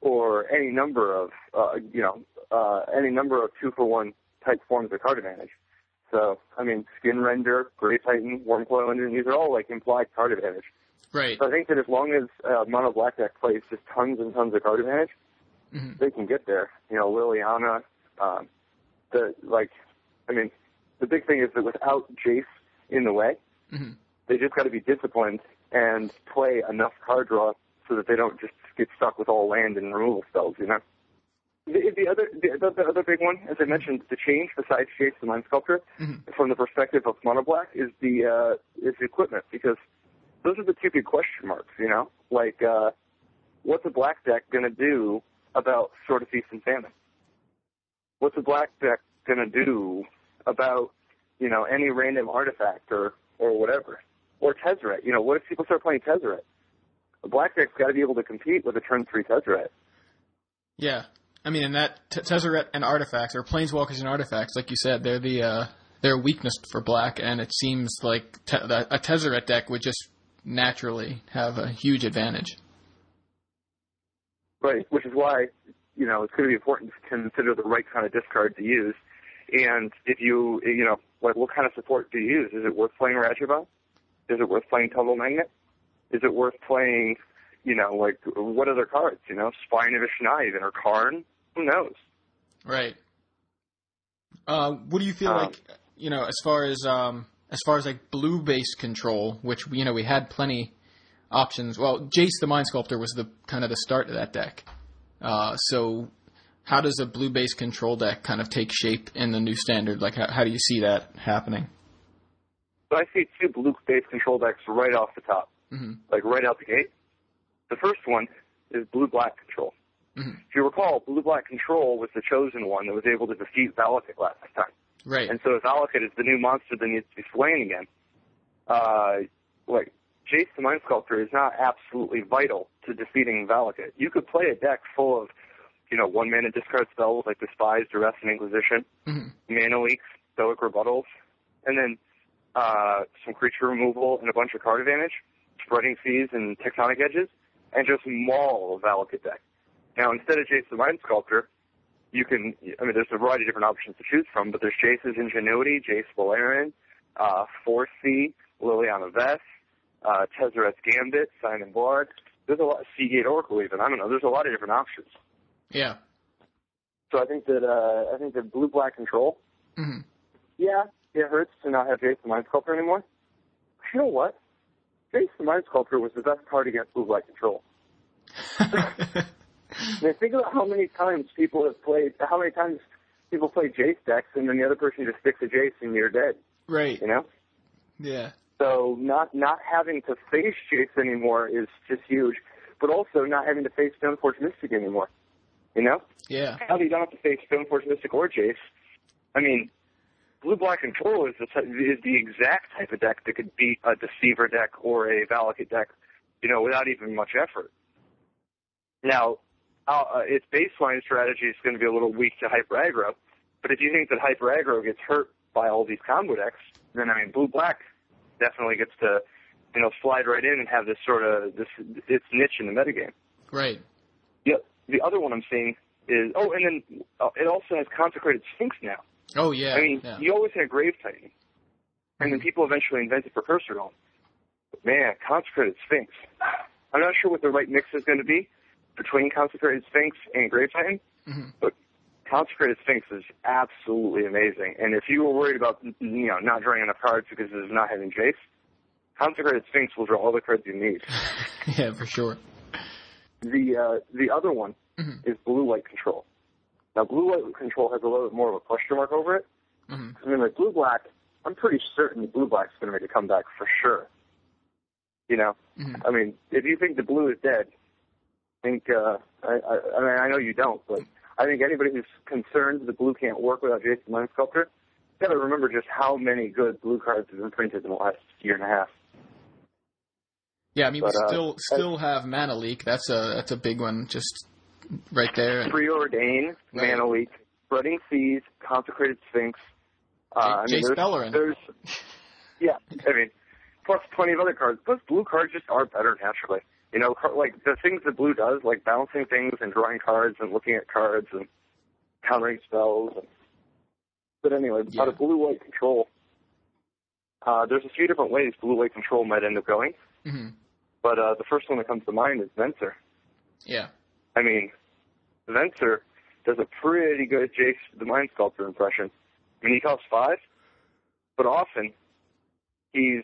or any number of uh, you know uh, any number of two for one type forms of card advantage. So I mean, Skin Render, Grave Titan, Wurmcoil Engine, these are all like implied card advantage. Right. So I think that as long as uh, Mono Black deck plays just tons and tons of card advantage, Mhm. they can get there. You know, Liliana, um, the like, I mean, the big thing is that without Jace in the way, Mhm. they just got to be disciplined and play enough card draw so that they don't just get stuck with all land and removal spells. You know. The, the other, the, the other big one, as I mentioned, the change besides Jace the Mind Sculptor, Mhm. from the perspective of Mono Black, is the uh, is the equipment because those are the two big question marks. You know, like uh, what's a black deck going to do about Sword of Feast and Famine? What's a black deck going to do about you know any random artifact or or whatever or Tezzeret? You know, what if people start playing Tezzeret? A black deck's got to be able to compete with a turn three Tezzeret. Yeah, I mean, and that t- Tezzeret and artifacts, or planeswalkers and artifacts, like you said, they're the uh, they're a weakness for black, and it seems like te- a Tezzeret deck would just naturally have a huge advantage. Right, which is why, you know, it's going to be important to consider the right kind of discard to use. And if you, you know, like what kind of support do you use? Is it worth playing Ratchet Bomb? Is it worth playing Tumble Magnet? Is it worth playing, you know, like what other cards? You know, Spine of Ish Sah even or Karn? Who knows? Right. Uh, what do you feel Um, like? You know, as far as um, as far as like blue based control, which you know we had plenty options. Well, Jace the Mind Sculptor was the kind of the start of that deck. Uh, so, how does a blue based control deck kind of take shape in the new standard? Like, how, how do you see that happening? So I see two blue-based control decks right off the top, Mhm. like right out the gate. The first one is blue-black control. Mhm. If you recall, blue-black control was the chosen one that was able to defeat Valakut last time. Right. And so if Valakut is the new monster that needs to be slain again, uh, like Jace the Mind Sculptor is not absolutely vital to defeating Valakut. You could play a deck full of, you know, one mana discard spells like Despise, Duress, and Inquisition, Mhm. mana leaks, stoic rebuttals, and then uh, some creature removal and a bunch of card advantage, spreading seas and tectonic edges, and just maul a Valakut. Now, instead of Jace the Mind Sculptor, you can, I mean, there's a variety of different options to choose from, but there's Jace's Ingenuity, Jace Beleren, uh, Foresee, Liliana Vess, uh, Tezzeret's Gambit, Sign in Blood. There's a lot, of Seagate Oracle even. I don't know. There's a lot of different options. Yeah. So I think that uh, I think that blue black control. hmm Yeah, it hurts to not have Jace the Mind Sculptor anymore. You know what? Jace the Mind Sculptor was the best card against blue black control. I mean, think about how many times people have played, how many times people play Jace decks, and then the other person just sticks a Jace and you're dead. right. You know. Yeah. So not not having to face Jace anymore is just huge, but also not having to face Stoneforge Mystic anymore. You know. Yeah. Now that you don't have to face Stoneforge Mystic or Jace, I mean, Blue Black Control is the, is the exact type of deck that could beat a Deceiver deck or a Valakut deck, you know, without even much effort. Now, uh, uh, its baseline strategy is going to be a little weak to Hyper Aggro, but if you think that Hyper Aggro gets hurt by all these combo decks, then I mean, Blue Black definitely gets to, you know, slide right in and have this sort of this its niche in the metagame. Right. Yep. the other one I'm seeing is oh, and then uh, it also has Consecrated Sphinx now. Oh yeah. I mean, yeah. you always had Grave Titan, and then people eventually invented Precursor Dome. But man, Consecrated Sphinx. I'm not sure what the right mix is going to be between Consecrated Sphinx and Grave Titan, Mhm. but Consecrated Sphinx is absolutely amazing. And if you were worried about you know not drawing enough cards because of not having Jace, Consecrated Sphinx will draw all the cards you need. yeah, for sure. The uh, the other one Mhm. is blue light control. Now blue light control has a little bit more of a question mark over it. Mhm. I mean, like blue black, I'm pretty certain the blue black's going to make a comeback for sure. You know, Mhm. I mean, if you think the blue is dead, I think uh, I, I, I mean I know you don't, but I think anybody who's concerned the blue can't work without Jason Mind Sculptor, you got to remember just how many good blue cards have been printed in the last year and a half. Yeah, I mean, But, we uh, still still have Mana Leak. That's a that's a big one, just right there. Preordain, Right. Mana Leak, Spreading Seas, Consecrated Sphinx. Uh, I J- mean, Jace there's, yeah, I mean, plus plenty of other cards. Plus, blue cards just are better naturally. You know, like the things that blue does, like balancing things and drawing cards and looking at cards and countering spells. And, but anyway, Yeah. out of blue white control, uh, there's a few different ways blue white control might end up going. hmm But uh, the first one that comes to mind is Venser. Yeah. I mean, Venser does a pretty good Jace the Mind Sculptor impression. I mean, he costs five, but often he's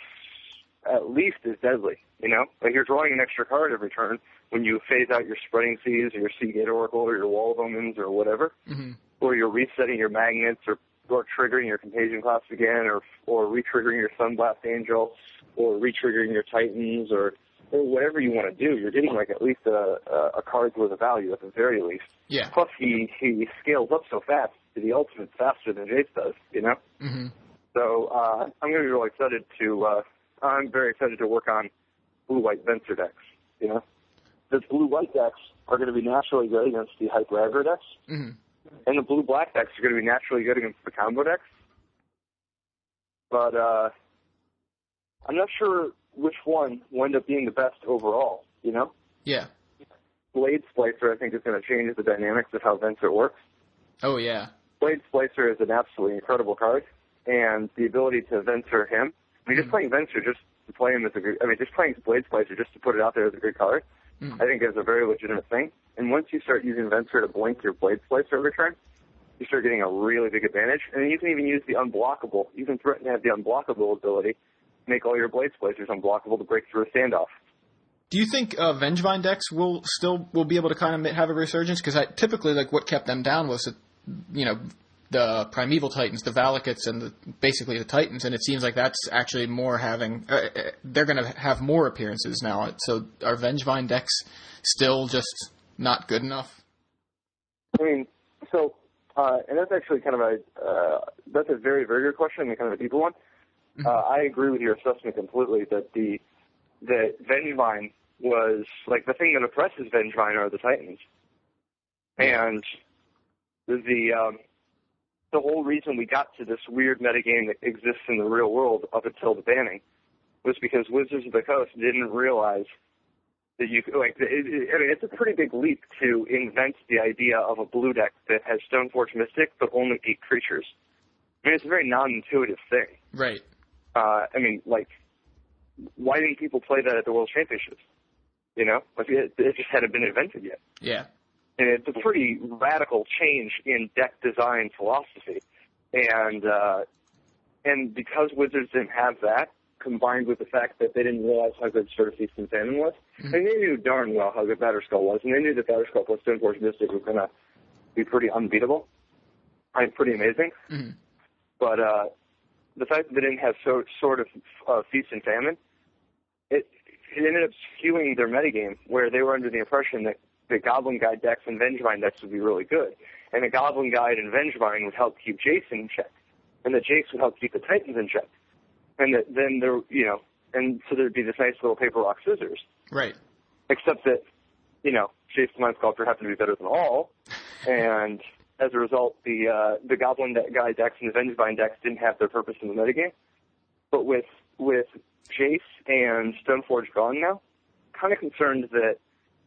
at least as deadly. You know, like you're drawing an extra card every turn when you phase out your Spreading Seas or your Seagate Oracle or your Wall of Omens or whatever, hmm or you're resetting your magnets or or triggering your Contagion Clasp again, or or re-triggering your Sunblast Angel, or re-triggering your Titans, or or whatever you want to do. You're getting like at least a a, card's worth of value at the very least. Yeah. Plus, he he scales up so fast to the ultimate faster than Jace does. You know. hmm So uh, I'm going to be really excited to. Uh, I'm very excited to work on blue white Venser decks. You know, the blue white decks are going to be naturally good against the hyper aggro decks, hmm and the blue black decks are going to be naturally good against the combo decks. But uh, I'm not sure which one will end up being the best overall. You know, Yeah. Blade Splicer I think is going to change the dynamics of how Venser works. Oh yeah. Blade Splicer is an absolutely incredible card, and the ability to Venser him. I mean, just playing Venser just to play him as a good. I mean, just playing Blade Splicer just to put it out there as a good card. Mhm. I think is a very legitimate thing. And once you start using Venser to blink your Blade Splicer every turn, you start getting a really big advantage. And you can even use the unblockable. You can threaten to have the unblockable ability, make all your Blade Splicers unblockable to break through a standoff. Do you think uh, Vengevine decks will still will be able to kind of have a resurgence? Because I typically like what kept them down was, that, you know, the primeval titans, the Valakuts, and the, basically the titans, and it seems like that's actually more having. Uh, uh, they're going to have more appearances now. So are Vengevine decks still just not good enough? I mean, so, uh, and that's actually kind of a, uh, that's a very, very good question and kind of a deeper one. Uh, I agree with your assessment completely that the, that Vengevine was, like, the thing that oppresses Vengevine are the Titans. And the, um, the whole reason we got to this weird metagame that exists in the real world up until the banning was because Wizards of the Coast didn't realize that you like it, it, I mean, it's a pretty big leap to invent the idea of a blue deck that has Stoneforge Mystic but only eight creatures. I mean, it's a very non-intuitive thing. Right. Uh, I mean, like why didn't people play that at the World Championships? You know, like it, it just hadn't been invented yet. Yeah. And it's a pretty radical change in deck design philosophy. And uh, and because Wizards didn't have that, combined with the fact that they didn't realize how good Sword of Feast and Famine was, and they knew darn well how good Batterskull was, and they knew that Batterskull plus Stoneforge Mystic was going to be pretty unbeatable. I mean, pretty amazing. Mhm. But uh, the fact that they didn't have so, Sword of uh, Feast and Famine, it, it ended up skewing their metagame, where they were under the impression that the Goblin Guide decks and Vengevine decks would be really good. And the Goblin Guide and Vengevine would help keep Jason in check. And the Jace would help keep the Titans in check. And that then there, you know, and so there'd be this nice little paper, rock, scissors. Right. Except that, you know, Jason Mind Sculptor happened to be better than all. And as a result, the uh, the Goblin de- Guy decks and the Vengevine decks didn't have their purpose in the metagame. But with with Jace and Stoneforge gone now, kind of concerned that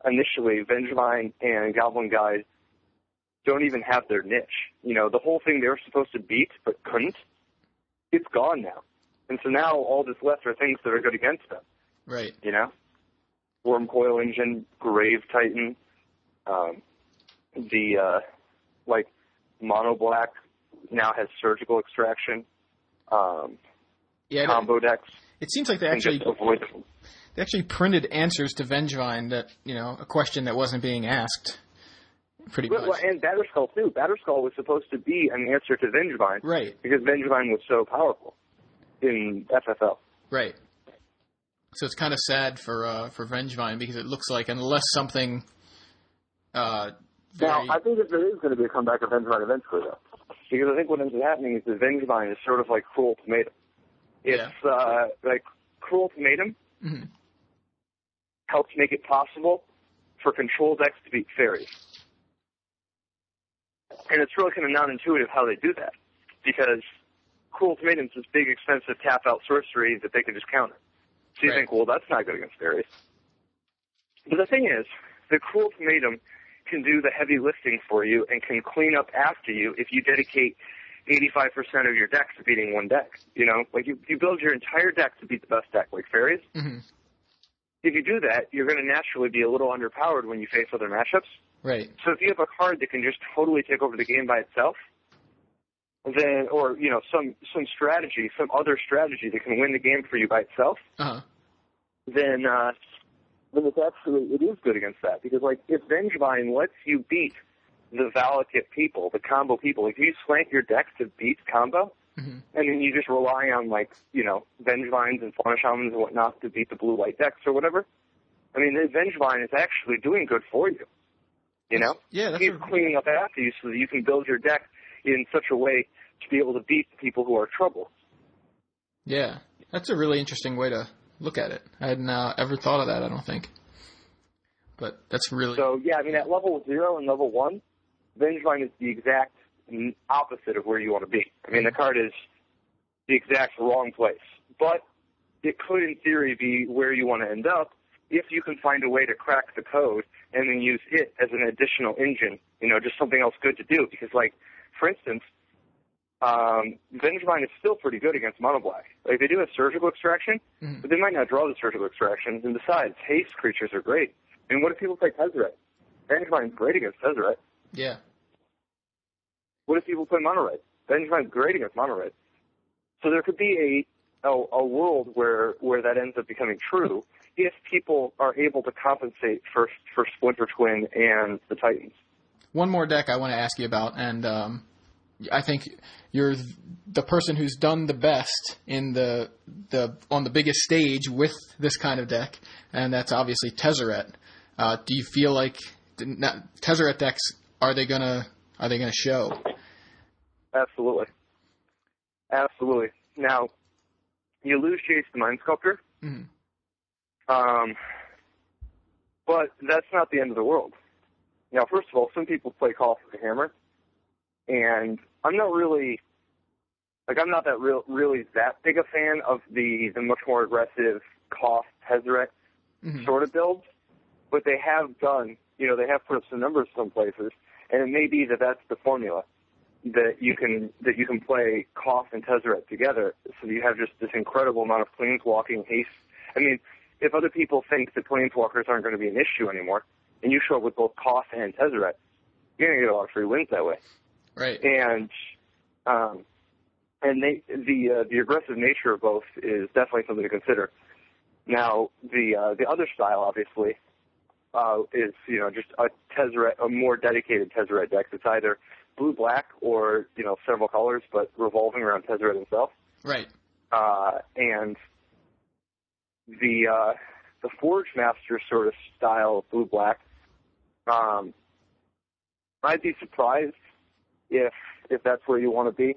initially Vengevine and Goblin Guide don't even have their niche. You know, the whole thing they were supposed to beat but couldn't, it's gone now. And so now all that's left are things that are good against them. Right. You know, Wurmcoil Engine, Grave Titan, um, the uh, like Mono Black now has surgical extraction, um, Yeah. it- combo decks, It seems like they actually they actually printed answers to Vengevine that you know a question that wasn't being asked. Pretty Well, much. and Batterskull too. Batterskull was supposed to be an answer to Vengevine Right. because Vengevine was so powerful in FFL. Right. So it's kind of sad for uh, for Vengevine because it looks like unless something uh, Now, I think that there is going to be a comeback of Vengevine eventually, though. Because I think what ends up happening is that Vengevine is sort of like Cruel Ultimatum. It's uh, like Cruel Ultimatum Mhm. helps make it possible for control decks to beat fairies. And it's really kind of non-intuitive how they do that. Because Cruel Ultimatum's this big, expensive tap-out sorcery that they can just counter. So you Right. think, well, that's not good against fairies. But the thing is, the Cruel Ultimatum can do the heavy lifting for you and can clean up after you if you dedicate 85% of your deck to beating one deck. You know, like you, you build your entire deck to beat the best deck, like fairies. Mhm. If you do that, you're going to naturally be a little underpowered when you face other matchups. right. So if you have a card that can just totally take over the game by itself, then, or, you know, some, some strategy, some other strategy that can win the game for you by itself, Uh huh. then uh, then it's actually it is good against that because like if Vengevine lets you beat the Valakut people, the combo people, if you slant your deck to beat combo, Mhm. and then you just rely on like you know Vengevines and Fauna Shamans and whatnot to beat the blue white decks or whatever. I mean, the Vengevine is actually doing good for you. You know, Yeah, that's he's a, cleaning up after you so that you can build your deck in such a way to be able to beat the people who are trouble. yeah. That's a really interesting way to look at it. I hadn't uh, ever thought of that. I don't think. But that's really So yeah, I mean at level zero and level one, Vengevine is the exact opposite of where you want to be. I mean the card is the exact wrong place, but it could in theory be where you want to end up if you can find a way to crack the code and then use it as an additional engine. You know, just something else good to do. Because like, for instance. Um, Vengevine is still pretty good against Mono Black. Like they do have surgical extraction, Mhm. but they might not draw the surgical extractions. And besides, haste creatures are great. I mean, what if people play Tezzeret? Vengevine's great against Tezzeret. yeah. What if people play Mono Red? Vengevine's great against Mono Red. So there could be a, a a world where where that ends up becoming true if people are able to compensate for for Splinter Twin and the Titans. One more deck I want to ask you about, and um, I think you're the person who's done the best in the the on the biggest stage with this kind of deck, and that's obviously Tezzeret. Uh, do you feel like not, Tezzeret decks are they gonna are they gonna show? Absolutely, absolutely. Now, you lose Jace the Mind Sculptor, Mhm. um, but that's not the end of the world. Now, first of all, some people play Call for the Hammer, and I'm not really like I'm not that real really that big a fan of the the much more aggressive cost Tezzeret Mhm. sort of builds, but they have done you know they have put up some numbers some places, and it may be that that's the formula that you can that you can play Koth and Tezzeret together, so you have just this incredible amount of planeswalking haste I mean, if other people think that planeswalkers aren't going to be an issue anymore, and you show up with both Koth and Tezzeret, you're going to get a lot of free wins that way. Right. And um, and they, the uh, the aggressive nature of both is definitely something to consider. Now, the uh, the other style, obviously, uh, is you know just a Tezzeret, a more dedicated Tezzeret deck. It's either blue black or you know several colors, but revolving around Tezzeret himself. Right. Uh, and the uh, the Forgemaster sort of style of blue black. Um, I'd be surprised if if that's where you want to be,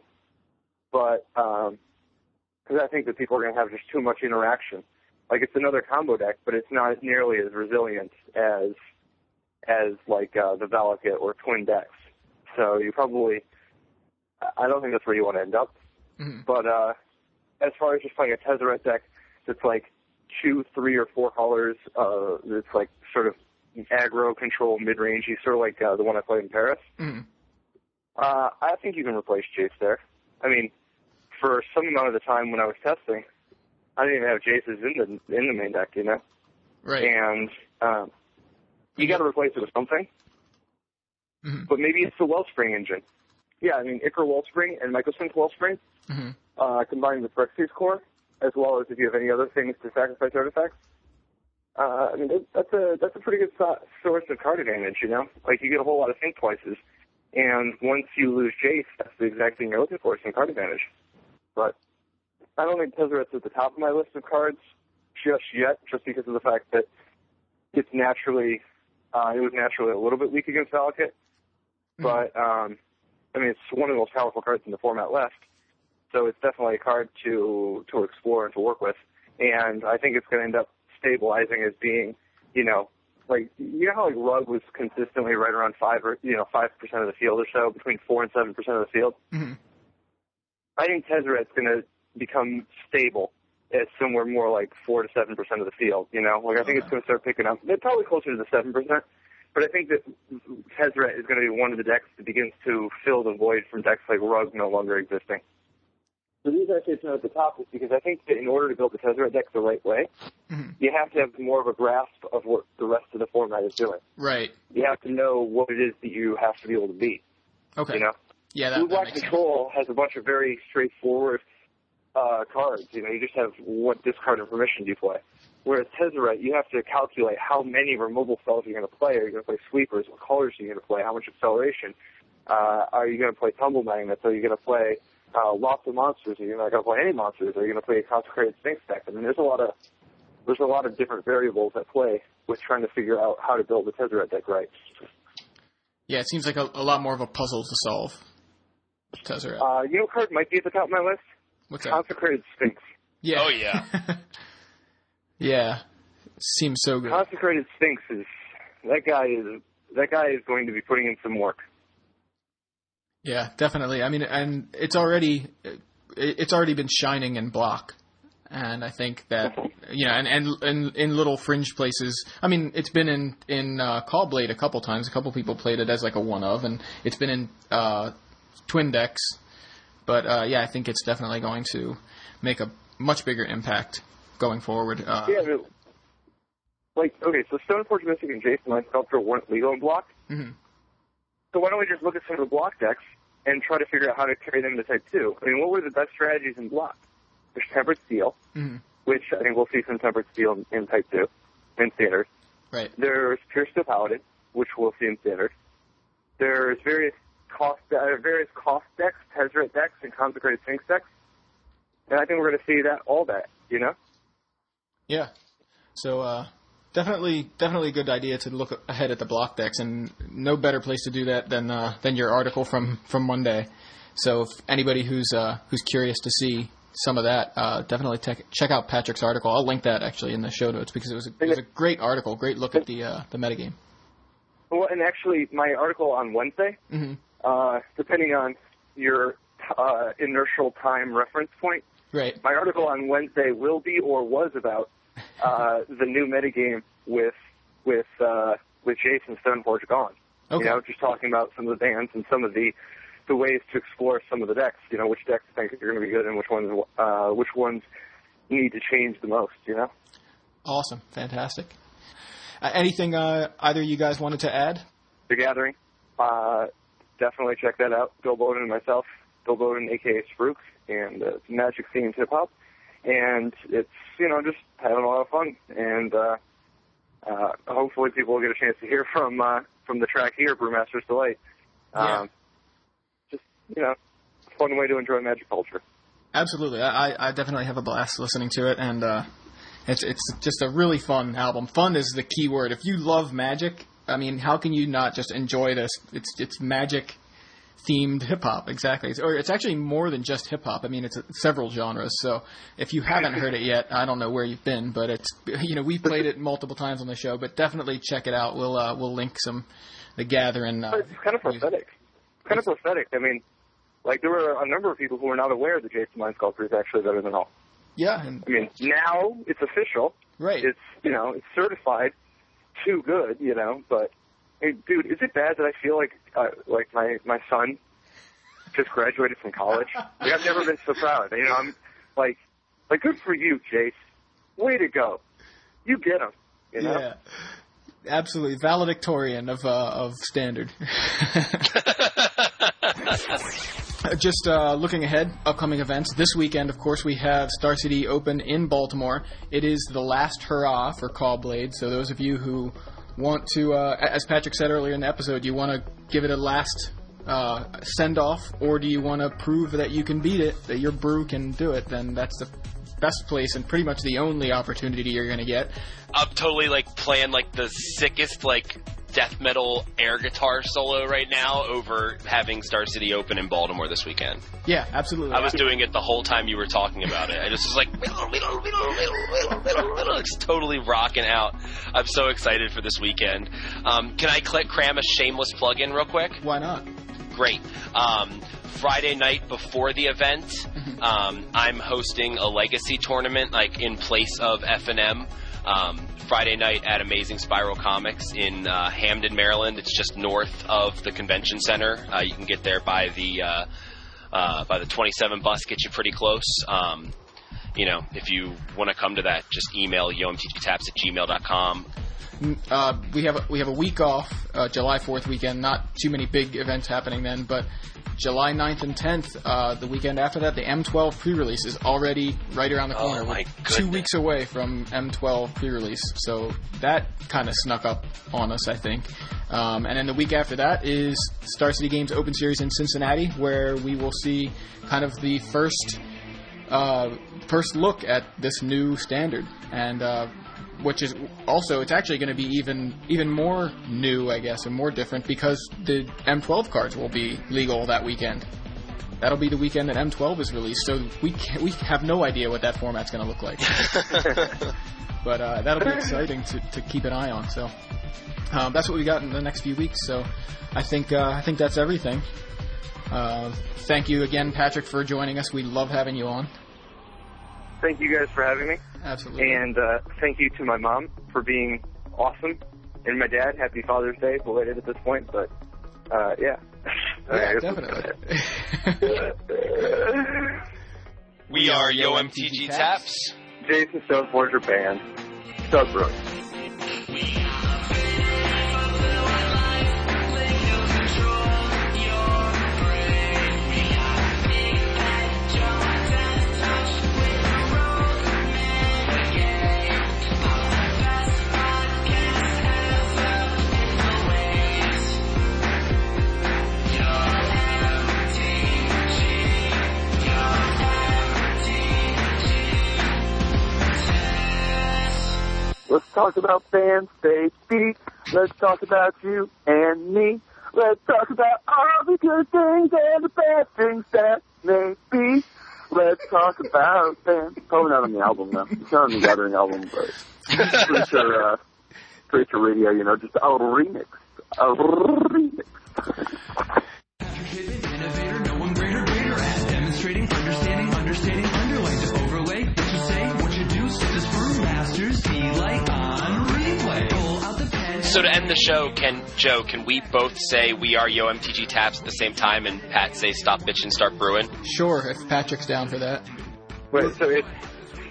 but because I think that people are going to have just too much interaction. Like it's another combo deck, but it's not nearly as resilient as as like uh, the Valakut or Twin decks. So you probably, I don't think that's where you want to end up. Mhm. But uh, as far as just playing a Tezzeret deck that's like two, three, or four colors, uh, that's like sort of aggro control mid rangey, sort of like uh, the one I played in Paris. Mhm. Uh, I think you can replace Jace there. I mean, for some amount of the time when I was testing, I didn't even have Jaces in the in the main deck, you know. Right. And um, you got to replace it with something. Mhm. But maybe it's the Wellspring engine. Yeah, I mean Ichor Wellspring and Mycosynth Wellspring Mhm. uh, combined with Phyrexia's Core, as well as if you have any other things to sacrifice artifacts. Uh, I mean that's a that's a pretty good so- source of card advantage, you know. Like you get a whole lot of think twices, and once you lose Jace, that's the exact thing you're looking for, some card advantage. But I don't think Tezzeret's at the top of my list of cards just yet, just because of the fact that it's naturally uh, it was naturally a little bit weak against Valakut. But um, I mean, it's one of the most powerful cards in the format left. So it's definitely a card to to explore and to work with. And I think it's going to end up stabilizing as being, you know, like you know how like Rug was consistently right around five or you know five percent of the field or so, between four and seven percent of the field. Mhm. I think Tezzeret's going to become stable at somewhere more like four to seven percent of the field. You know, like I think it's going to start picking up. They're probably closer to the seven percent. But I think that Tezzeret is going to be one of the decks that begins to fill the void from decks like Rug no longer existing. The reason I say it's not at the top is because I think that in order to build the Tezzeret deck the right way, Mhm. you have to have more of a grasp of what the rest of the format is doing. Right. You have to know what it is that you have to be able to beat. Okay. You know, Yeah, that, Blue that Black sense. Control has a bunch of very straightforward uh, cards. You know, you just have what discard information do you play. Whereas Tezzeret, you have to calculate how many removal spells you're going to play. Are you going to play sweepers? What colors are you going to play? How much acceleration? Uh, are you going to play tumble magnets? Are you going to play uh, lots of monsters? Are you not going to play any monsters? Are you going to play a consecrated Sphinx deck? I mean, there's a lot of there's a lot of different variables at play with trying to figure out how to build the Tezzeret deck right. Yeah, it seems like a, a lot more of a puzzle to solve. Tezzeret. Uh, you know, card might be at the top of my list. What's that? Consecrated Sphinx. Yeah. Oh, yeah. yeah. Seems so good. Consecrated Sphinx is that guy is that guy is going to be putting in some work. Yeah, definitely. I mean, and it's already it's already been shining in block, and I think that you know, and and, and in little fringe places. I mean, it's been in in uh, Caw-Blade a couple times. A couple people played it as like a one of, and it's been in uh, twin decks. But uh, yeah, I think it's definitely going to make a much bigger impact going forward. Uh, Yeah, but, like okay, so Stoneforge Mystic and Jason Light Sculptor weren't legal in block. mhm. So why don't we just look at some of the block decks and try to figure out how to carry them to Type Two? I mean, what were the best strategies in block? There's Tempered Steel, Mhm. which I think we'll see some Tempered Steel in, in Type Two, in Standard. Right. There's Puresteel Paladin, which we'll see in Standard. There's various cost uh, various cost decks, Tezzeret decks, and Consecrated Sphinx decks. And I think we're going to see that all that, you know. Yeah. So uh, definitely, definitely a good idea to look ahead at the block decks, and no better place to do that than uh, than your article from from Monday. So if anybody who's uh, who's curious to see some of that, uh, definitely tech check out Patrick's article. I'll link that actually in the show notes because it was a, it was a great article, great look at the uh, the metagame. Well, and actually, my article on Wednesday, hmm uh, depending on your uh, inertial time reference point, Right. my article on Wednesday will be or was about uh, the new metagame with with uh, with Jace and Stoneforge gone. Okay. You know, just talking about some of the bands and some of the the ways to explore some of the decks. You know, which decks I think are going to be good and which ones uh, which ones need to change the most. You know. Awesome, fantastic. Uh, anything uh, either of you guys wanted to add? The Gathering. Uh, definitely check that out. Bill Bowden and myself. Bill Bowden, aka Spruik, and uh, magic themed hip hop. And it's, you know, just having a lot of fun. And uh, uh, hopefully people will get a chance to hear from uh, from the track here, Brewmaster's Delight. Um, Yeah. Just, you know, fun way to enjoy magic culture. Absolutely, I, I definitely have a blast listening to it, and uh, it's it's just a really fun album. Fun is the key word. If you love magic, I mean, how can you not just enjoy this? It's it's magic themed hip hop, exactly. It's, or it's actually more than just hip hop. I mean, it's several genres. So if you haven't heard it yet, I don't know where you've been, but it's you know we've played it multiple times on the show, but definitely check it out. We'll uh, we'll link some the gathering. Uh, It's kind of prophetic. Kind of prophetic. I mean, like there were a number of people who were not aware that Jace the Mind Sculptor is actually better than all. Yeah, and I mean, now it's official. right. It's you know it's certified too good. You know, but hey, dude, is it bad that I feel like uh, like my my son just graduated from college? like I've never been so proud. You know, I'm like like good for you, Jace. Way to go. You get him. You know. Yeah, absolutely valedictorian of uh, of standard. Just uh, looking ahead, upcoming events. This weekend, of course, we have Star City Open in Baltimore. It is the last hurrah for Caw-Blade. So those of you who want to, uh, as Patrick said earlier in the episode, you want to give it a last uh, send off, or do you want to prove that you can beat it, that your brew can do it? Then that's the best place and pretty much the only opportunity you're going to get. I'm totally like playing like the sickest like death metal air guitar solo right now over having Star City Open in Baltimore this weekend. Yeah, absolutely. I was doing it the whole time you were talking about it. I just was like, it's totally rocking out. I'm so excited for this weekend. Um, can I click cram a shameless plug in real quick? Why not? Great. Um, Friday night before the event, um, I'm hosting a legacy tournament, like in place of FNM. Um, Friday night at Amazing Spiral Comics in uh, Hampden, Maryland. It's just north of the convention center. Uh, you can get there by the uh, uh, by the 27 bus. Get you pretty close. Um, you know, if you want to come to that, just email yomtgtaps at gmail.com. Uh, we have a, we have a week off, uh, July Fourth weekend. Not too many big events happening then, but July 9th and tenth, uh, the weekend after that, the M12 pre-release is already right around the Oh, corner. two weeks away from M12 pre-release, so that kind of snuck up on us, I think. Um, and then the week after that is Star City Games Open Series in Cincinnati, where we will see kind of the first uh, first look at this new standard, and uh, which is also it's actually going to be even even more new, I guess, and more different because the M12 cards will be legal that weekend. That'll be the weekend that M12 is released, so we we have no idea what that format's going to look like. but uh, that'll be exciting to, to keep an eye on. So um, that's what we got in the next few weeks. So I think uh, I think that's everything. Uh, thank you again, Patrick, for joining us. We love having you on. Thank you guys for having me. Absolutely. And uh, thank you to my mom for being awesome. And my dad, happy Father's Day, belated at this point, but uh, yeah. yeah, I definitely. We are Yo MTG Taps. Jace and Stoneforge are banned. Sub Brooks. Let's talk about fans, baby. Let's talk about you and me. Let's talk about all the good things and the bad things that may be. Let's talk about fans. Probably not on the album though. It's not on the Gathering album, but pretty sure, uh, sure radio, you know, just a remix. A remix. Innovator, no one greater, greater at demonstrating, understanding, understanding, underlaying to overlay what you say, so be like on replay. Pull out the pen. So to end the show, can Joe, can we both say we are Yo MTG Taps at the same time, and Pat say stop bitching, start brewing? sure, if Patrick's down for that. Wait, so it's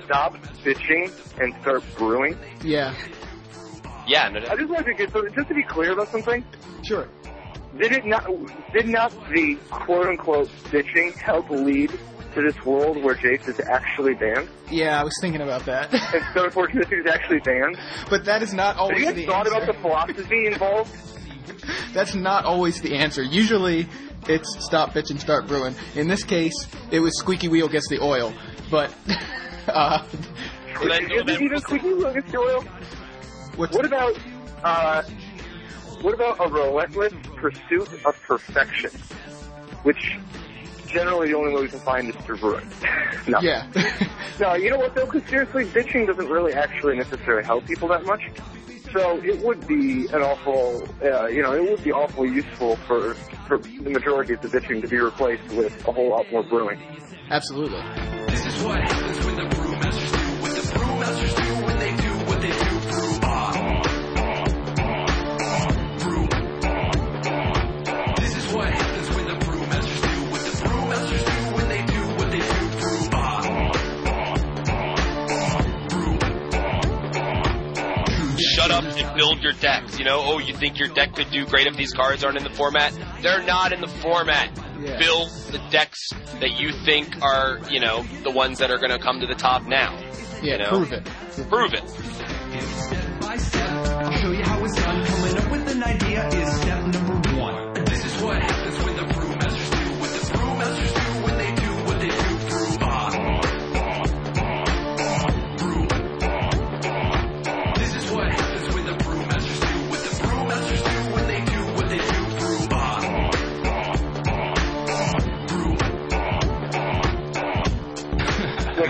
stop bitching and start brewing? Yeah. Yeah, no, I just wanted to get so just to be clear about something. Sure. Did it not? Did not the quote unquote bitching help lead to this world where Jace is actually banned Yeah, I was thinking about that. and Stone Fortress is actually banned? but that is not Have always you guys the thought answer. about the philosophy involved? That's not always the answer. Usually, it's stop bitching, start brewing. In this case, it was squeaky wheel gets the oil. But uh, Well, then- Is it even squeaky wheel against the oil? what's What about uh, what about a relentless pursuit of perfection, which generally the only way we can find is through brewing? no. yeah? No, you know what though? Because seriously, bitching doesn't really actually necessarily help people that much. So it would be an awful, uh, you know, it would be awfully useful for for the majority of the bitching to be replaced with a whole lot more brewing. Absolutely. Shut up and build your decks. You know, oh, you think your deck could do great if these cards aren't in the format? They're not in the format. Yeah. Build the decks that you think are, you know, the ones that are going to come to the top now. Yeah, You know? prove it. Prove it. Step by step, I'll show you how it's done. Coming up with an idea is step number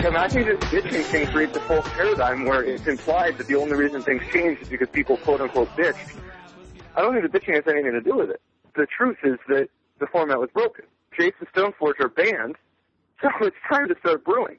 Like imagine this bitching thing creates a false paradigm where it's implied that the only reason things change is because people quote unquote bitched. I don't think the bitching has anything to do with it. The truth is that the format was broken. And Stoneforge are banned, so it's time to start brewing.